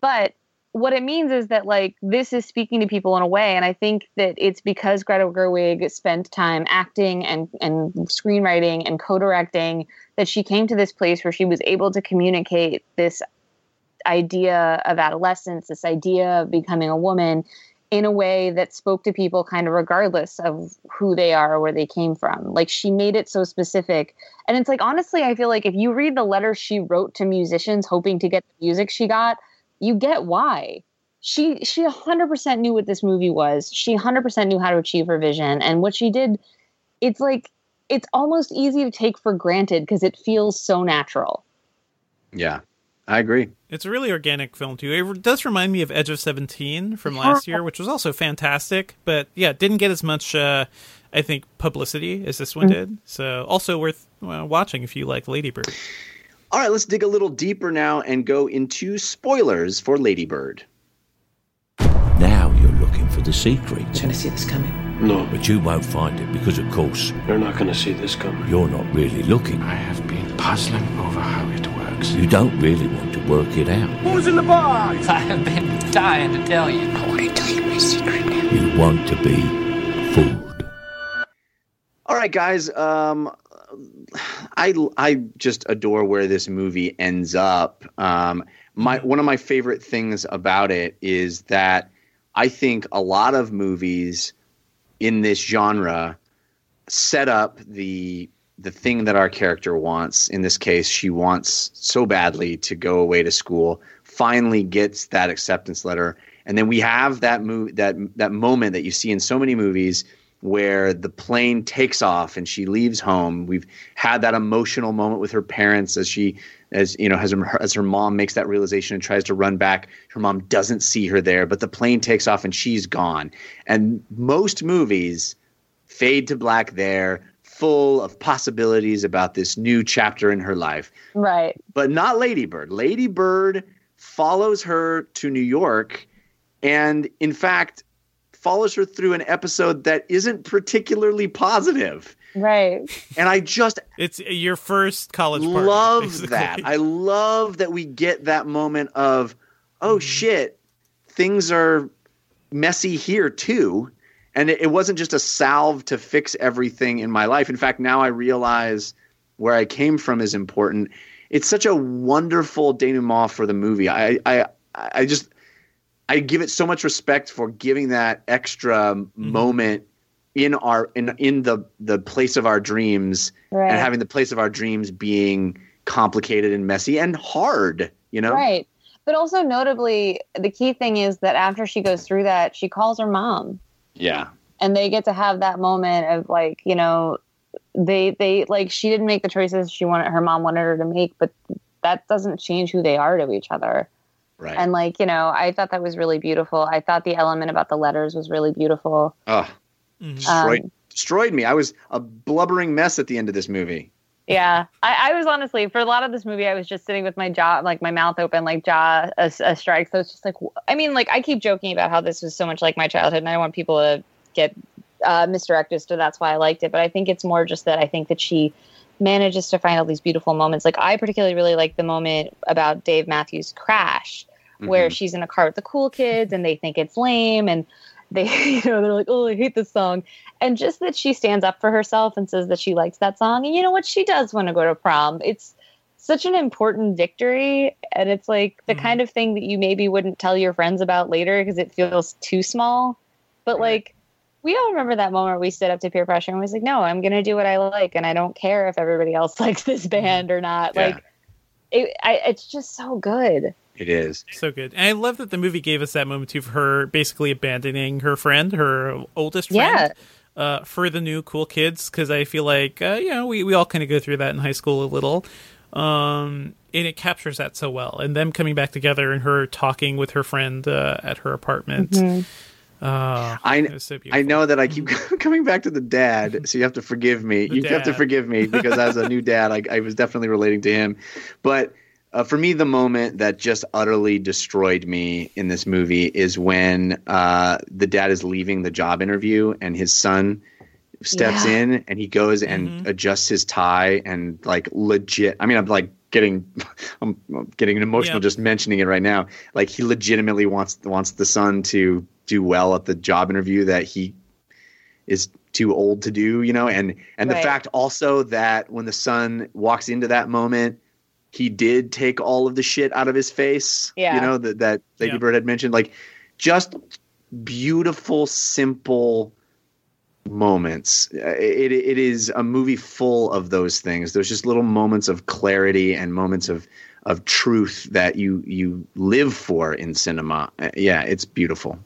But what it means is that like this is speaking to people in a way and i think that it's because greta gerwig spent time acting and and screenwriting and co-directing that she came to this place where she was able to communicate this idea of adolescence this idea of becoming a woman in a way that spoke to people kind of regardless of who they are or where they came from. Like she made it so specific. And it's like honestly i feel like if you read the letters she wrote to musicians hoping to get the music she got you get why. She she 100% knew what this movie was. She 100% knew how to achieve her vision. And what she did it's like it's almost easy to take for granted because it feels so natural. Yeah, I agree. It's a really organic film too. It does remind me of Edge of Seventeen from last year, which was also fantastic, but yeah, didn't get as much, uh, I think, publicity as this one did. So also worth uh, watching if you like Lady Bird. All right, let's dig a little deeper now and go into spoilers for Lady Bird. Now you're looking for the secret. You're gonna see this coming. No, But you won't find it because, of course, you're not going to see this coming. you're not really looking. I have been puzzling over how it. You don't really want to work it out. Who's in the box? I have been dying to tell you. I want to tell you my secret now. You want to be fooled. All right, guys. Um, I I just adore where this movie ends up. Um, My one of my favorite things about it is that I think a lot of movies in this genre set up the the thing that our character wants. In this case, she wants so badly to go away to school. Finally, gets that acceptance letter, and then we have that move that that moment that you see in so many movies where the plane takes off and she leaves home. We've had that emotional moment with her parents as she as you know as her, as her mom makes that realization and tries to run back. Her mom doesn't see her there, but the plane takes off and she's gone. And most movies fade to black there, full of possibilities about this new chapter in her life. Right. But not Lady Bird. Ladybird follows her to New York and in fact follows her through an episode that isn't particularly positive. Right. And I just It's your first college party. love basically. that. I love that we get that moment of, oh mm-hmm. shit, things are messy here too. And it, it wasn't just a salve to fix everything in my life. In fact, now I realize where I came from is important. It's such a wonderful denouement for the movie. I, I, I just, I give it so much respect for giving that extra mm-hmm. moment in our in in the the place of our dreams Right. and having the place of our dreams being complicated and messy and hard you know Right. But also notably, the key thing is that after she goes through that, she calls her mom. Yeah. And they get to have that moment of like you know they they like she didn't make the choices she wanted her mom wanted her to make but that doesn't change who they are to each other. Right. And like you know i thought that was really beautiful. I thought the element about the letters was really beautiful. Oh destroyed Um, destroyed me. I was a blubbering mess at the end of this movie yeah. I, I was honestly for a lot of this movie i was just sitting with my jaw like my mouth open like jaw a, a strike. So it's just like i mean like i keep joking about how this was so much like my childhood and i don't want people to get uh, misdirected so that's why i liked it. But i think it's more just that i think that she manages to find all these beautiful moments. Like i particularly really like the moment about dave matthews crash where Mhm. she's in a car with the cool kids and they think it's lame and they you know they're like oh i hate this song. And just that she stands up for herself and says that she likes that song. And you know what? She does want to go to prom. It's such an important victory. And it's like the mm-hmm. kind of thing that you maybe wouldn't tell your friends about later because it feels too small. But like we all remember that moment where we stood up to peer pressure and was like no i'm gonna do what i like and i don't care if everybody else likes this mm-hmm. band or not. Yeah. like it, I, it's just so good it is So good. And I love that the movie gave us that moment too of her basically abandoning her friend, her oldest friend. Uh, for the new cool kids, because I feel like uh, you know we, we all kind of go through that in high school a little, um, and it captures that so well. And them coming back together and her talking with her friend uh, at her apartment. Mhm. Uh, I, so I know that I keep coming back to the dad, so you have to forgive me. The you have to forgive me because as a new dad, I, I was definitely relating to him. But uh, for me, the moment that just utterly destroyed me in this movie is when uh, the dad is leaving the job interview and his son steps Yeah. in and he goes and adjusts his tie and like legit. I mean, I'm like getting, I'm I'm getting emotional Yeah. just mentioning it right now. Like he legitimately wants wants the son to do well at the job interview that he is too old to do, you know, and and the fact also that when the son walks into that moment, he did take all of the shit out of his face. Yeah. You know, that that Lady Bird had mentioned. Like just beautiful, simple moments. Uh, It it is a movie full of those things. There's just little moments of clarity and moments of of truth that you you live for in cinema. Uh, Yeah, it's beautiful.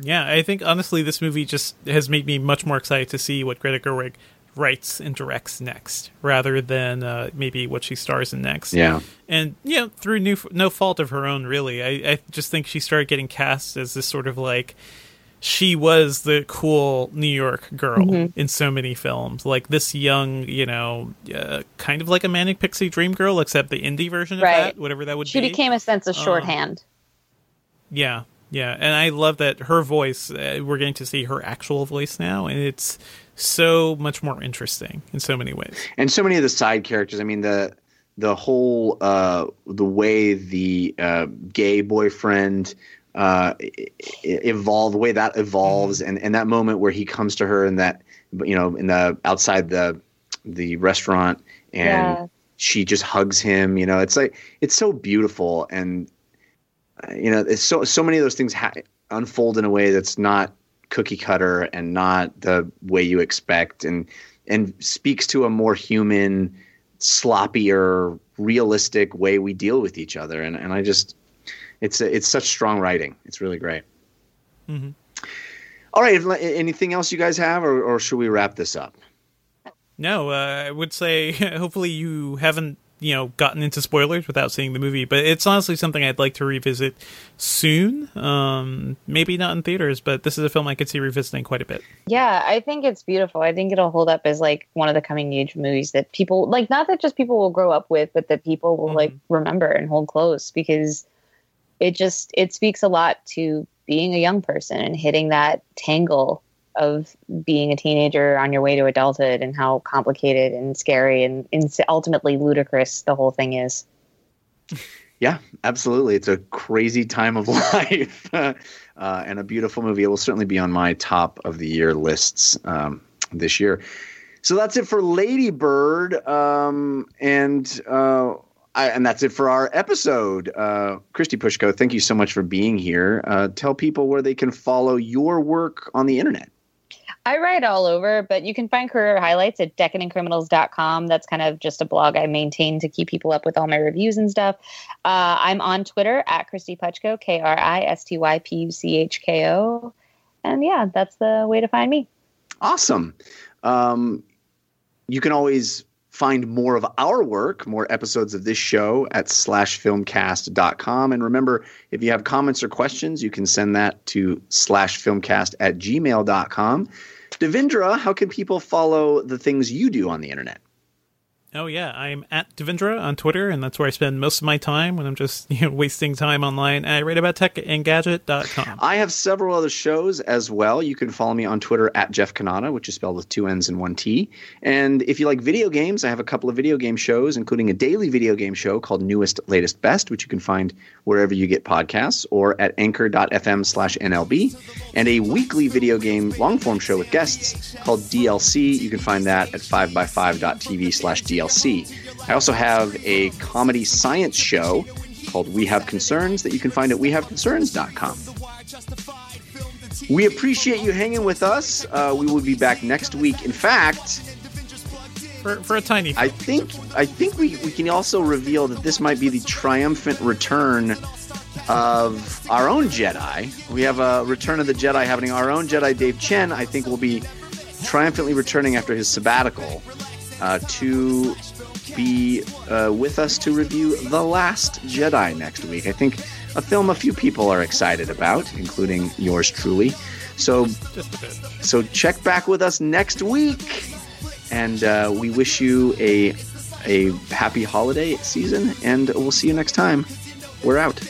Yeah, I think honestly, this movie just has made me much more excited to see what Greta Gerwig writes and directs next, rather than uh, maybe what she stars in next. Yeah. and you know, through new, no fault of her own, really. I, I just think she started getting cast as this sort of like she was the cool New York girl Mhm. in so many films, like this young, you know, uh, kind of like a manic pixie dream girl, except the indie version of Right. that, whatever that would she be. became a sense of Uh, shorthand Yeah, yeah, and I love that her voice. Uh, we're getting to see her actual voice now, and it's so much more interesting in so many ways. and so many of the side characters. I mean the the whole uh, the way the uh, gay boyfriend uh, e- e- evolve, the way that evolves, and, and that moment where he comes to her in that you know in the outside the the restaurant and Yeah. she just hugs him. You know, it's like it's so beautiful, and uh, you know, it's so so many of those things ha- unfold in a way that's not cookie cutter and not the way you expect, and and speaks to a more human, sloppier, realistic way we deal with each other. And and I just, it's a, it's such strong writing. It's really great. mm-hmm. All right, anything else you guys have, or, or should we wrap this up? No, uh, I would say hopefully you haven't you know gotten into spoilers without seeing the movie, but it's honestly something I'd like to revisit soon. Um, maybe not in theaters, but this is a film I could see revisiting quite a bit. Yeah, I think it's beautiful. I think it'll hold up as like one of the coming age movies that people like not that just people will grow up with, but that people will like remember and hold close because it just it speaks a lot to being a young person and hitting that tangle of being a teenager on your way to adulthood and how complicated and scary and, and ultimately ludicrous the whole thing is. Yeah, absolutely. It's a crazy time of life uh, and a beautiful movie. It will certainly be on my top of the year lists um, this year. So that's it for Lady Bird, um, and uh, I, and that's it for our episode. Uh, Kristy Puchko, thank you so much for being here. Uh, tell people where they can follow your work on the internet. I write all over, but you can find career highlights at decadentcriminals.com. That's kind of just a blog I maintain to keep people up with all my reviews and stuff. Uh, I'm on Twitter at Kristy Puchko, K R I S T Y P U C H K O. And yeah, that's the way to find me. Awesome. Um, you can always find more of our work, more episodes of this show at slashfilmcast.com. And remember, if you have comments or questions, you can send that to slashfilmcast at gmail.com. Devindra, how can people follow the things you do on the internet? Oh yeah, I'm at Devindra on Twitter, and that's where I spend most of my time when I'm just you know, wasting time online. I write about tech Engadget.com. I have several other shows as well. You can follow me on Twitter at Jeff Cannata, which is spelled with two N's and one T. And if you like video games, I have a couple of video game shows, including a daily video game show called Newest, Latest, Best, which you can find wherever you get podcasts or at anchor.fm slash NLB, and a weekly video game long form show with guests called DLC. You can find that at 5by5.tv slash DLC. I also have a comedy science show called We Have Concerns that you can find at wehaveconcerns.com. We appreciate you hanging with us. Uh, we will be back next week. In fact, for, for a tiny I think I think we, we can also reveal that this might be the triumphant return of our own Jedi. We have a Return of the Jedi happening. Our own Jedi, Dave Chen, I think will be triumphantly returning after his sabbatical uh, to be uh, with us to review The Last Jedi next week. I think a film a few people are excited about, including yours truly. So, so check back with us next week, and uh, we wish you a a happy holiday season, and we'll see you next time. We're out.